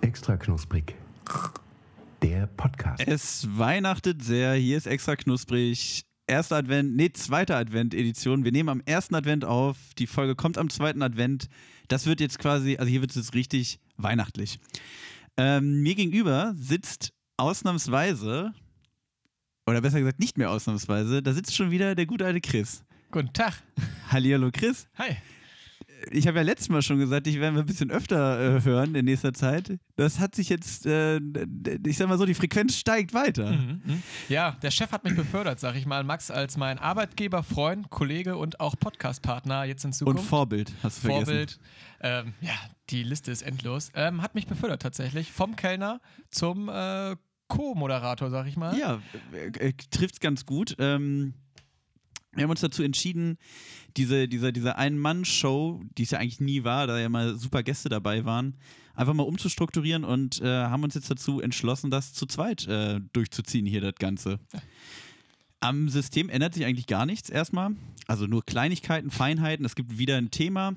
Extra knusprig. Der Podcast. Es weihnachtet sehr. Hier ist extra knusprig. Erster Advent, nee, zweiter Advent-Edition. Wir nehmen am ersten Advent auf. Die Folge kommt am zweiten Advent. Das wird jetzt quasi, also hier wird es jetzt richtig weihnachtlich. Ähm, mir gegenüber sitzt ausnahmsweise, oder besser gesagt nicht mehr ausnahmsweise, da sitzt schon wieder der gute alte Chris. Guten Tag. Hallihallo Chris. Hi. Ich habe ja letztes Mal schon gesagt, ich werde ein bisschen öfter äh, hören in nächster Zeit. Das hat sich jetzt, äh, ich sag mal so, die Frequenz steigt weiter. Mhm, mhm. Ja, der Chef hat mich befördert, sag ich mal. Max als mein Arbeitgeber, Freund, Kollege und auch Podcast-Partner jetzt in Zukunft. Und Vorbild, hast du vergessen. Vorbild. Ähm, ja, die Liste ist endlos. Ähm, hat mich befördert tatsächlich. Vom Kellner zum äh, Co-Moderator, sag ich mal. Ja, äh, trifft's ganz gut. Ähm, wir haben uns dazu entschieden, diese, diese, diese Ein-Mann-Show, die es ja eigentlich nie war, da ja mal super Gäste dabei waren, einfach mal umzustrukturieren und äh, haben uns jetzt dazu entschlossen, das zu zweit äh, durchzuziehen hier, das Ganze. Am System ändert sich eigentlich gar nichts erstmal. Also nur Kleinigkeiten, Feinheiten. Es gibt wieder ein Thema,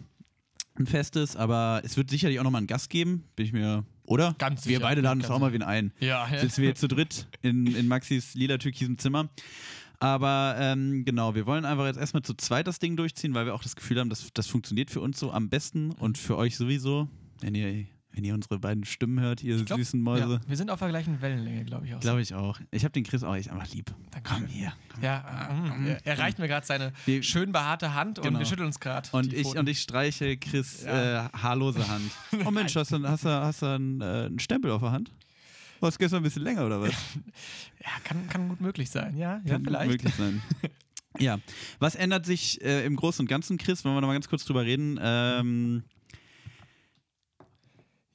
ein festes, aber es wird sicherlich auch nochmal einen Gast geben, bin ich mir, oder? Ganz Wir sicher. beide laden uns auch mal wen ein. Ja, ja. Sitzen wir jetzt zu dritt in, in Maxis lila-türkisem Zimmer. Aber ähm, genau, wir wollen einfach jetzt erstmal zu zweit das Ding durchziehen, weil wir auch das Gefühl haben, dass das funktioniert für uns so am besten und für euch sowieso, wenn ihr, wenn ihr unsere beiden Stimmen hört, ihr glaub, süßen Mäuse. Ja, wir sind auf der gleichen Wellenlänge, glaube ich auch. Glaube ich auch. Ich habe den Chris auch echt einfach lieb. Dankeschön. Komm hier. Ja, mm, er, er reicht mir gerade seine Wir- schön behaarte Hand und Genau. wir schütteln uns gerade. Und ich, und ich streiche Chris Ja. äh, haarlose Hand. Oh Mensch, hast du, hast du, hast du einen, äh, einen Stempel auf der Hand? War es gestern ein bisschen länger oder was? Ja, kann, kann gut möglich sein, ja, ja Kann gut vielleicht. möglich sein. Ja, was ändert sich äh, im Großen und Ganzen, Chris? Wollen wir noch mal ganz kurz drüber reden? Ähm,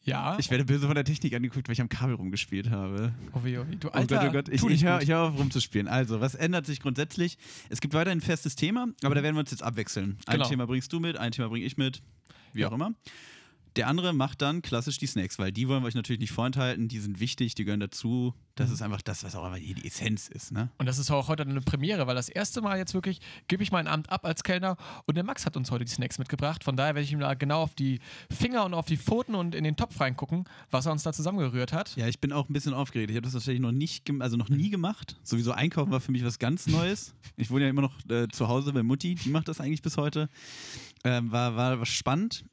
Ja, ich werde böse von der Technik angeguckt, weil ich am Kabel rumgespielt habe. oh wie, oh wie. Du Oh Alter, Gott, oh Gott, ich, ich höre gut. hör auf rumzuspielen. Also, was ändert sich grundsätzlich? Es gibt weiterhin ein festes Thema, aber da werden wir uns jetzt abwechseln. Ein Genau. Thema bringst du mit, ein Thema bringe ich mit, wie Ja. auch immer. Der andere macht dann klassisch die Snacks, weil die wollen wir euch natürlich nicht vorenthalten, die sind wichtig, die gehören dazu. Das Mhm. ist einfach das, was auch hier die Essenz ist, ne? Und das ist auch heute eine Premiere, weil das erste Mal jetzt wirklich gebe ich mein Amt ab als Kellner und der Max hat uns heute die Snacks mitgebracht. Von daher werde ich ihm da genau auf die Finger und auf die Pfoten und in den Topf reingucken, was er uns da zusammengerührt hat. Ja, ich bin auch ein bisschen aufgeregt. Ich habe das tatsächlich noch nicht, also noch nie gemacht. Sowieso einkaufen war für mich was ganz Neues. Ich wohne ja immer noch äh, zu Hause bei Mutti, die macht das eigentlich bis heute. Ähm, war, war, war spannend.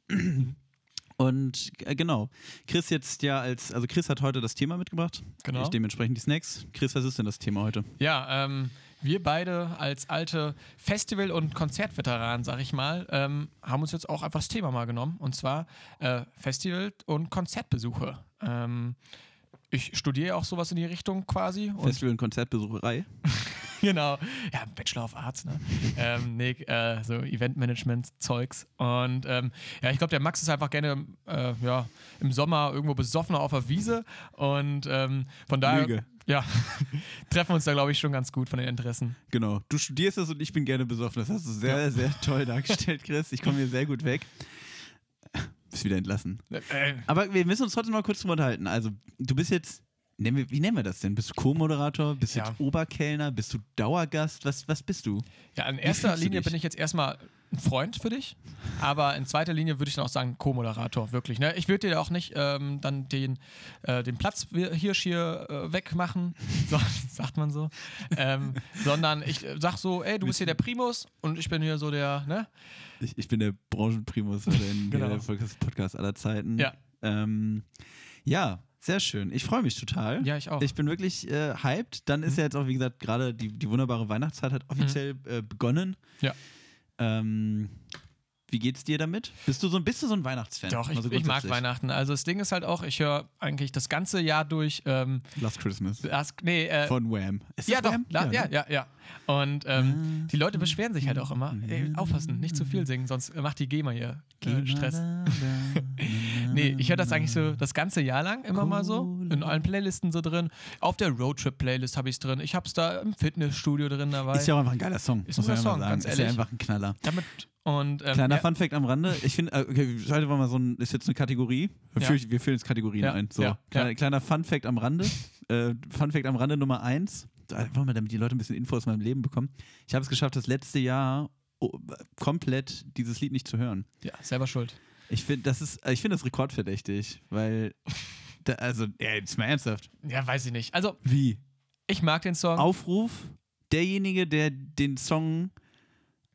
Und äh, genau, Chris jetzt ja als, also Chris hat heute das Thema mitgebracht. Genau. Ich dementsprechend die Snacks. Chris, was ist denn das Thema heute? Ja, ähm, wir beide als alte Festival- und Konzertveteranen, sag ich mal, ähm, haben uns jetzt auch einfach das Thema mal genommen. Und zwar äh, Festival- und Konzertbesuche. Ähm, ich studiere auch sowas in die Richtung quasi. Und Festival- und Konzertbesucherei. Genau. Ja, Bachelor of Arts, ne? ähm, nee, äh, so Eventmanagement-Zeugs. Und ähm, ja, ich glaube, der Max ist einfach gerne äh, ja, im Sommer irgendwo besoffener auf der Wiese. Und ähm, von daher. Lüge. Ja, treffen wir uns da, glaube ich, schon ganz gut von den Interessen. Genau. Du studierst es und ich bin gerne besoffen. Das hast du sehr, sehr toll dargestellt, Chris. Ich komme hier sehr gut weg. Bist wieder entlassen. Äh, Aber wir müssen uns trotzdem mal kurz drüber unterhalten. Also, du bist jetzt, wie nennen wir das denn? Bist du Co-Moderator? Bist du Ja. Oberkellner? Bist du Dauergast? Was, was bist du? ja, in erster Linie bin ich jetzt erstmal ein Freund für dich, aber in zweiter Linie würde ich dann auch sagen Co-Moderator, wirklich. Ne? Ich würde dir auch nicht ähm, dann den, äh, den Platzhirsch hier äh, wegmachen, so, sagt man so, ähm, sondern ich sag so, ey, du bist hier der Primus und ich bin hier so der, ne? Ich, ich bin der Branchenprimus oder in Genau. der Podcast aller Zeiten. Ja. Ähm, ja, sehr schön. Ich freue mich total. Ja, ich auch. Mhm. Ich bin wirklich äh, hyped. Dann ist ja jetzt auch, wie gesagt, gerade die, die wunderbare Weihnachtszeit hat offiziell äh, begonnen. Ja. Ähm, wie geht's dir damit? Bist du so, bist du so ein Weihnachtsfan? Doch, ich, Also ich mag? Weihnachten. Also das Ding ist halt auch, ich höre eigentlich das ganze Jahr durch. Ähm, Last Christmas. das, nee, äh, Von Wham. Ist ja, das doch, Wham? la, ja, ne? ja, ja. Und ähm, die Leute beschweren sich halt auch immer. Ey, aufpassen, nicht zu viel singen, sonst macht die GEMA hier äh, Stress. Nee, ich höre das eigentlich so das ganze Jahr lang immer mal so. In allen Playlisten so drin. Auf der Roadtrip-Playlist habe ich es drin. Ich habe es da im Fitnessstudio drin dabei. Ist ja auch einfach ein geiler Song. Ist muss ein guter ja Song, sagen. ganz Ist ja ehrlich. einfach ein Knaller. Damit und ähm, Kleiner ja, Funfact am Rande. Ich finde, äh, okay, heute war mal so ein, ist jetzt eine Kategorie. Wir, Ja. führen, wir führen jetzt Kategorien Ja, ein. So, ja, kleiner, kleiner Funfact am Rande. äh, Funfact am Rande Nummer eins. Einfach mal, damit die Leute ein bisschen Info aus meinem Leben bekommen. Ich habe es geschafft, das letzte Jahr oh, komplett dieses Lied nicht zu hören. Ja, selber schuld. Ich finde, das ist, ich finde das rekordverdächtig, weil, da, also, ja, jetzt mal ernsthaft. Ja, weiß ich nicht. Also, Wie? ich mag den Song. Aufruf, derjenige, der den Song,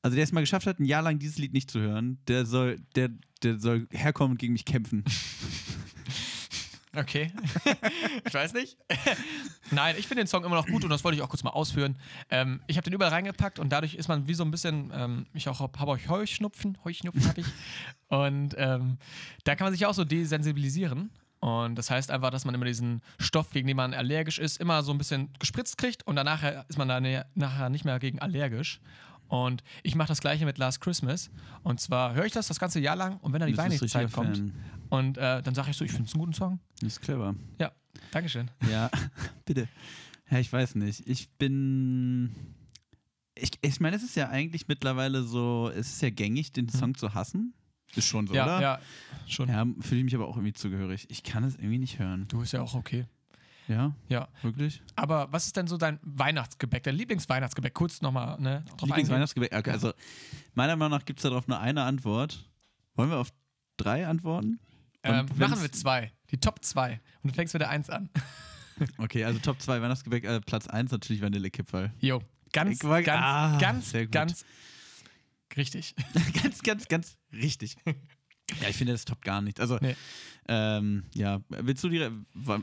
also der es mal geschafft hat, ein Jahr lang dieses Lied nicht zu hören, der soll, der, der soll herkommen und gegen mich kämpfen. Okay. ich weiß nicht. Nein, ich finde den Song immer noch gut und das wollte ich auch kurz mal ausführen. Ähm, ich habe den überall reingepackt und dadurch ist man wie so ein bisschen, ähm, ich auch habe euch Heuschnupfen, Heuschnupfen habe ich. Und ähm, da kann man sich auch so desensibilisieren. Und das heißt einfach, dass man immer diesen Stoff, gegen den man allergisch ist, immer so ein bisschen gespritzt kriegt und danach ist man dann nachher nicht mehr gegen allergisch. Und ich mache das gleiche mit Last Christmas. Und zwar höre ich das das ganze Jahr lang und wenn dann die Weihnachtszeit kommt Fan. und äh, dann sage ich so, ich finde es einen guten Song. Das ist clever. Ja, Dankeschön. Ja, bitte. Ja, ich weiß nicht. Ich bin. Ich, ich meine, es ist ja eigentlich mittlerweile so, es ist ja gängig, den Song zu hassen. Ist schon so, ja, oder? ja, schon. Ja, fühle ich mich aber auch irgendwie zugehörig. Ich kann es irgendwie nicht hören. Du ist ja auch okay. Ja, Ja. wirklich? Aber was ist denn so dein Weihnachtsgebäck, dein Lieblingsweihnachtsgebäck? Kurz nochmal, ne? Lieblingsweihnachtsgebäck. Okay, also, meiner Meinung nach gibt es darauf nur eine Antwort. Wollen wir auf drei antworten? Ähm, machen wir zwei. Die Top zwei. Und du fängst mit der Eins an. Okay, also Top 2 Weihnachtsgebäck. Äh, Platz 1 natürlich Vanillekipferl. Jo. Ganz, war- ganz, Ah, ganz, ganz richtig. ganz, ganz, ganz richtig. Ja, ich finde, das toppt gar nicht. Also, Nee. ähm, ja, willst du die,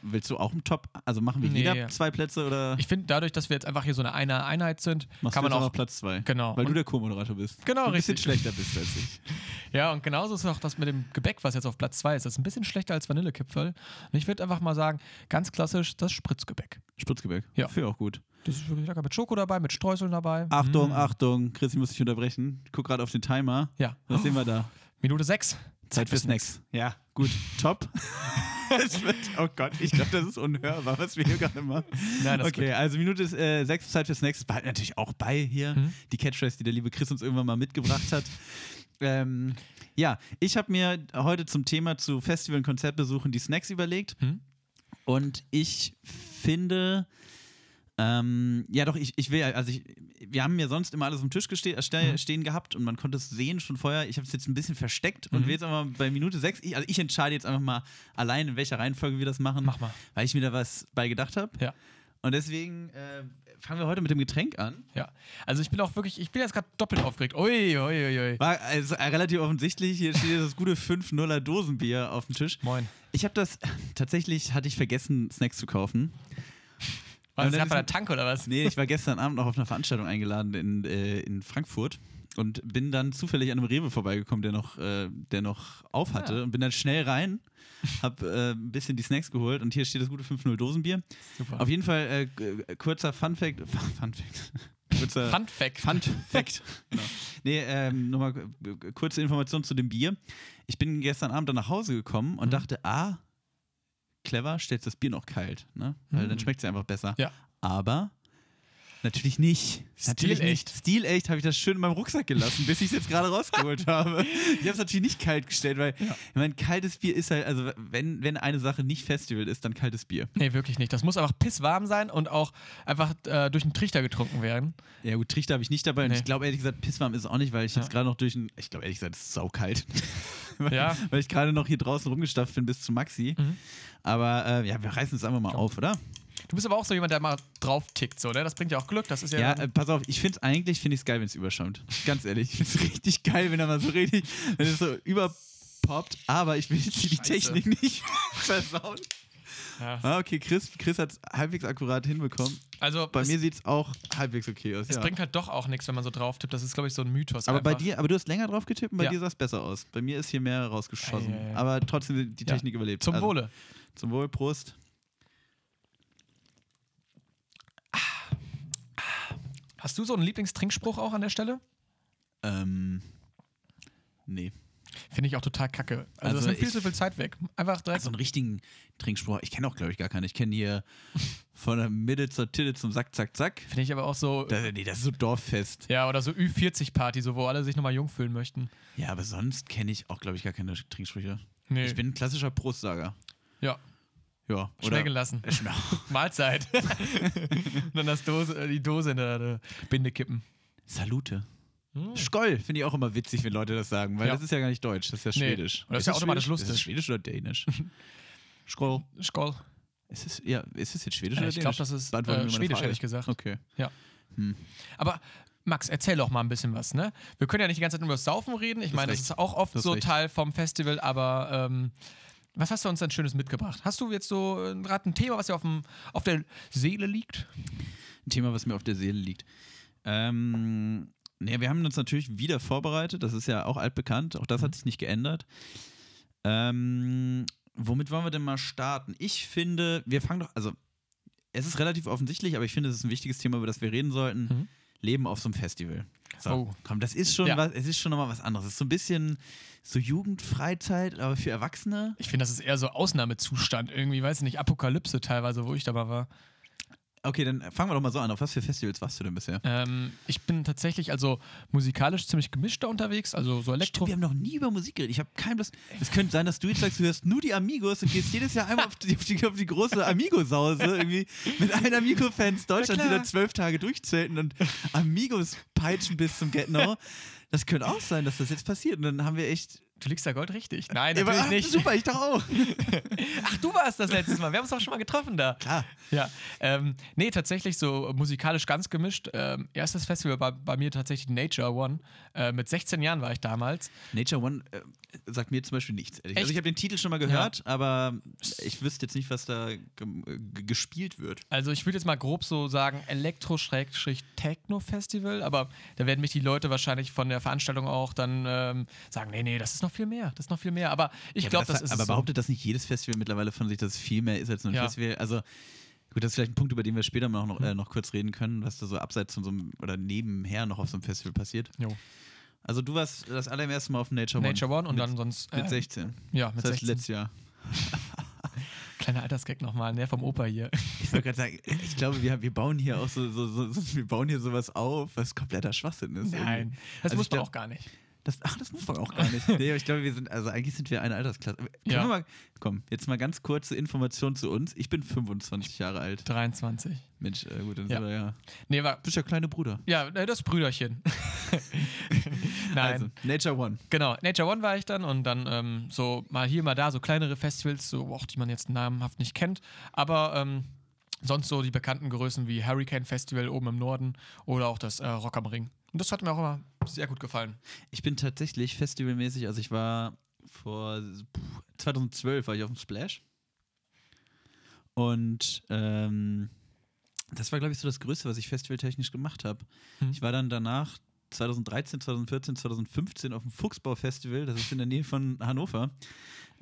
willst du auch einen Top, also machen wir Nee. jeder zwei Plätze oder Ich finde, dadurch, dass wir jetzt einfach hier so eine eine Einheit sind, machst kann du man auch. Platz 2? Genau. Weil du Und- der Co-Moderator bist. Genau, du ein bisschen richtig. schlechter bist als ich. Ja, und genauso ist auch das mit dem Gebäck, was jetzt auf Platz zwei ist. Das ist ein bisschen schlechter als Vanillekipferl. Und ich würde einfach mal sagen, ganz klassisch das Spritzgebäck. Spritzgebäck. Ja. Finde auch gut. Das ist wirklich lecker. Mit Schoko dabei, mit Streuseln dabei. Achtung, Mm. Achtung, Chris, ich muss dich unterbrechen. Ich guck gerade auf den Timer. Ja. Was sehen wir da? Minute sechs. Zeit für für Snacks. Ja, gut. Top. wird, oh Gott, ich glaube, das ist unhörbar, was wir hier gerade machen. Nein, das okay, also Minute ist, äh, sechs Zeit für Snacks. Behalten natürlich auch bei hier. Mhm. Die Catchphrase, die der liebe Chris uns irgendwann mal mitgebracht hat. ähm, ja, ich habe mir heute zum Thema zu Festival- und Konzertbesuchen die Snacks überlegt. Mhm. Und ich finde, ähm, ja doch, ich, ich will, also ich, wir haben ja sonst immer alles auf dem Tisch geste äh, Mhm. stehen gehabt und man konnte es sehen schon vorher. Ich habe es jetzt ein bisschen versteckt und Mhm. will jetzt aber bei Minute sechs, ich, also ich entscheide jetzt einfach mal allein, in welcher Reihenfolge wir das machen, Mach mal. weil ich mir da was bei gedacht habe. Ja. Und deswegen äh, fangen wir heute mit dem Getränk an. Ja. Also ich bin auch wirklich, ich bin jetzt gerade doppelt aufgeregt. Ui, ui, ui, ui. War also äh, relativ offensichtlich, hier steht das gute 5-0er Dosenbier auf dem Tisch. Moin. Ich habe das, tatsächlich hatte ich vergessen, Snacks zu kaufen. War das gerade bei der Tank oder was? Nee, ich war gestern Abend noch auf einer Veranstaltung eingeladen in, äh, in Frankfurt und bin dann zufällig an einem Rewe vorbeigekommen, der noch, äh, der noch auf hatte Ah. und bin dann schnell rein, hab äh, ein bisschen die Snacks geholt und hier steht das gute 5-0 Dosenbier. Super. Auf jeden Fall äh, g- kurzer Fun Fact, Fun Fact. Kurzer Fun Fact. Fun Fact. genau. Nee, ähm, nochmal g- kurze Information zu dem Bier. Ich bin gestern Abend dann nach Hause gekommen und Mhm. dachte, ah, clever, stellst das Bier noch kalt, ne? Weil Mhm. dann schmeckt es einfach besser. Ja. Aber natürlich nicht. Natürlich Stilecht. nicht. Stilecht habe ich das schön in meinem Rucksack gelassen, bis ich es jetzt gerade rausgeholt habe. Ich habe es natürlich nicht kalt gestellt, weil Ja. ich meine, kaltes Bier ist halt, also wenn, wenn eine Sache nicht Festival ist, dann kaltes Bier. Nee, wirklich nicht. Das muss einfach pisswarm sein und auch einfach äh, durch einen Trichter getrunken werden. Ja gut, Trichter habe ich nicht dabei und Nee. ich glaube ehrlich gesagt, pisswarm ist es auch nicht, weil ich Ja. jetzt gerade noch durch ein, ich glaube ehrlich gesagt, es ist saukalt. weil, Ja. weil ich gerade noch hier draußen rumgestafft bin bis zu Maxi. Mhm. Aber äh, ja, wir reißen es einfach mal auf, oder? Du bist aber auch so jemand, der mal drauf tickt, so, ne? Das bringt ja auch Glück. Das ist ja. Ja, äh, pass auf, ich finde es eigentlich, finde ich es geil, wenn es überschäumt. Ganz ehrlich, ich finde es richtig geil, wenn er mal so richtig, wenn es so überpoppt, aber ich will jetzt hier die Scheiße. Technik nicht versauen. ja. Ah, okay, Chris, Chris hat es halbwegs akkurat hinbekommen. Also, Bei mir sieht es auch halbwegs okay aus. es ja. bringt halt doch auch nichts, wenn man so drauf tippt. Das ist, glaube ich, so ein Mythos. aber bei einfach. dir, aber du hast länger drauf getippt und bei Ja. dir sah es besser aus. Bei mir ist hier mehr rausgeschossen. Ja, ja, ja. Aber trotzdem die. Technik überlebt. Zum Also, Wohle. Zum Wohl, Prost. Hast du so einen Lieblingstrinkspruch auch an der Stelle? Ähm, nee. Finde ich auch total kacke. Also, Also das nimmt viel zu viel Zeit weg. Einfach direkt. Also einen richtigen Trinkspruch, ich kenne auch, glaube ich, gar keinen. Ich kenne hier von der Mitte zur Titte zum Sack, zack, zack. Finde ich aber auch so. Das, nee, das ist so Dorffest. ja, oder so Ü40-Party, so, wo alle sich nochmal jung fühlen möchten. Ja, aber sonst kenne ich auch, glaube ich, gar keine Trinksprüche. Nee. Ich bin ein klassischer Prostsager. ja, Ja. schmecken lassen. Äh, Mahlzeit. Und dann das Dose, äh, die Dose in der, der Binde kippen. Salute. Skoll finde ich auch immer witzig, wenn Leute das sagen, weil Ja. das ist ja gar nicht deutsch, das ist ja Nee. schwedisch. Und das ist ja automatisch Schwedisch? Ist lustig. das schwedisch oder dänisch? Skoll. Skoll. Ist es, ja, ist es jetzt schwedisch Äh, oder ich dänisch? glaube, das ist äh, Schwedisch, Frage. hätte ich gesagt. Okay. Aber Max, erzähl doch mal ein bisschen was, ne? Wir können ja nicht die ganze Zeit nur über das Saufen reden. Ich meine, das ist auch oft so recht. Teil vom Festival, aber ähm, was hast du uns denn Schönes mitgebracht? Hast du jetzt so äh, gerade ein Thema, was dir auf, dem, auf der Seele liegt? Ein Thema, was mir auf der Seele liegt. Ähm, nee, wir haben uns natürlich wieder vorbereitet, das ist ja auch altbekannt, auch das Mhm. hat sich nicht geändert. Ähm, womit wollen wir denn mal starten? Ich finde, wir fangen doch, also es ist relativ offensichtlich, aber ich finde, es ist ein wichtiges Thema, über das wir reden sollten. Mhm. Leben auf so einem Festival. So, Oh. komm, das ist schon Ja. was, es ist schon nochmal was anderes. Es ist so ein bisschen so Jugendfreizeit, aber für Erwachsene. Ich finde, das ist eher so Ausnahmezustand irgendwie, weiß nicht, Apokalypse teilweise, wo ich dabei war. Okay, dann fangen wir doch mal so an. Auf was für Festivals warst du denn bisher? Ähm, ich bin tatsächlich also musikalisch ziemlich gemischt da unterwegs, also so Elektro. Stimmt, wir haben noch nie über Musik geredet. Ich habe kein Lust. Es könnte sein, dass du jetzt sagst, du hörst nur die Amigos und gehst jedes Jahr einmal auf die, auf die, auf die große Amigo-Sause irgendwie mit allen Amigo-Fans Deutschlands, die da zwölf Tage durchzelten und Amigos peitschen bis zum Get-No. Das könnte auch sein, dass das jetzt passiert. Und dann haben wir echt. Du liegst da Gold richtig. Nein, Ja, aber- natürlich ah, nicht. Super, ich doch auch. Ach, du warst das letztes Mal. Wir haben uns doch schon mal getroffen da. Klar. Ja, ähm, nee, tatsächlich so musikalisch ganz gemischt. Ähm, erstes Festival war bei mir tatsächlich Nature One. Äh, mit 16 Jahren war ich damals. Nature One äh, sagt mir zum Beispiel nichts. Also ich habe den Titel schon mal gehört, aber ich wüsste jetzt nicht, was da ge- gespielt wird. Also ich würde jetzt mal grob so sagen Elektro-Techno-Festival, aber da werden mich die Leute wahrscheinlich von der Veranstaltung auch dann ähm, sagen, nee, nee, das ist noch viel mehr, das ist noch viel mehr. Aber ich Ja, glaube, aber das, ist Aber es so. behauptet das nicht jedes Festival mittlerweile von sich, dass es viel mehr ist als nur ein Ja. Festival? Also, gut, das ist vielleicht ein Punkt, über den wir später mal noch, Mhm. äh, noch kurz reden können, was da so abseits von so einem oder nebenher noch auf so einem Festival passiert. Jo. Also, du warst das allererste Mal auf Nature One. Nature One und mit, dann sonst Mit äh, 16. Ja, mit Das heißt, 16. letztes Jahr. Kleiner Altersgag nochmal, ne, vom Opa hier. Ich wollte gerade sagen, ich glaube, wir, wir bauen hier auch so, so, so, wir bauen hier sowas auf, was kompletter Schwachsinn ist. Nein, irgendwie. das Also muss man glaub- auch gar nicht. Das, ach, das muss man auch gar nicht. Nee, aber ich glaube, wir sind, also eigentlich sind wir eine Altersklasse. Können Ja. wir mal, komm, jetzt mal ganz kurze Information zu uns. Ich bin 25 Jahre alt. 23. Mensch, äh, gut, dann Ja. sind wir ja. Nee, war, Du bist ja kleine Bruder. ja, äh, das Brüderchen. Nein. Also, Nature One. Genau, Nature One war ich dann und dann ähm, so mal hier, mal da, so kleinere Festivals, so auch die man jetzt namenhaft nicht kennt, aber ähm, sonst so die bekannten Größen wie Hurricane Festival oben im Norden oder auch das äh, Rock am Ring. Und das hat mir auch immer sehr gut gefallen. Ich bin tatsächlich festivalmäßig, also ich war vor puh, 2012 war ich auf dem Splash. Und ähm, das war, glaube ich, so das Größte, was ich festivaltechnisch gemacht habe. Hm. Ich war dann danach 2013, 2014, 2015 auf dem Fuchsbau-Festival, das ist in der Nähe von Hannover,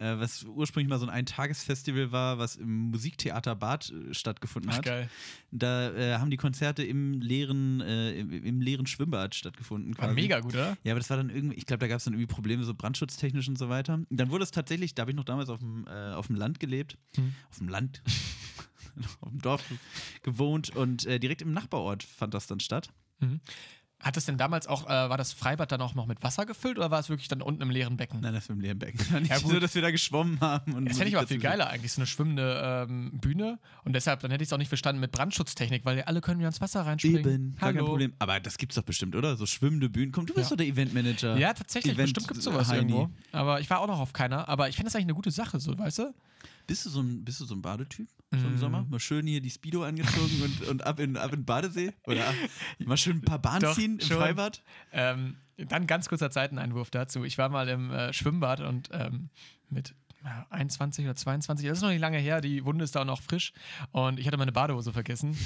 äh, was ursprünglich mal so ein Eintagesfestival war, was im Musiktheater Bad äh, stattgefunden hat. geil. Da äh, haben die Konzerte im leeren, äh, im, im leeren Schwimmbad stattgefunden. War quasi. mega gut, oder? Ja, aber das war dann irgendwie, ich glaube, da gab es dann irgendwie Probleme, so brandschutztechnisch und so weiter. Und dann wurde es tatsächlich, da habe ich noch damals auf dem, äh, auf dem Land gelebt, Hm. auf dem Land, auf dem Dorf gewohnt und äh, direkt im Nachbarort fand das dann statt. Hat es denn damals auch, äh, war das Freibad dann auch noch mit Wasser gefüllt oder war es wirklich dann unten im leeren Becken? Nein, das war im leeren Becken. Ja, gut. so, dass wir da geschwommen haben. Und Das fände ich aber viel geiler eigentlich, so eine schwimmende ähm, Bühne. Und deshalb, dann hätte ich es auch nicht verstanden mit Brandschutztechnik, weil ja alle können wieder ins Wasser reinspringen. Eben, gar kein Hallo. Problem. Aber das gibt's doch bestimmt, oder? So schwimmende Bühnen. Komm, du bist Ja. doch der Eventmanager. Ja, tatsächlich, Event- bestimmt gibt es sowas Heini. irgendwo. Aber ich war auch noch auf keiner. Aber ich finde das eigentlich eine gute Sache, so, weißt du? Bist du so ein, bist du so ein Badetyp? So im Mm. Sommer? Mal schön hier die Speedo angezogen und, und ab in, ab in den Badesee? Oder ab, mal schön ein paar Bahnen Doch, ziehen im schon. Freibad? Ähm, dann ganz kurzer Zeiteneinwurf dazu. Ich war mal im äh, Schwimmbad und ähm, mit ja, 21 oder 22, das ist noch nicht lange her, die Wunde ist da auch noch frisch und ich hatte meine Badehose vergessen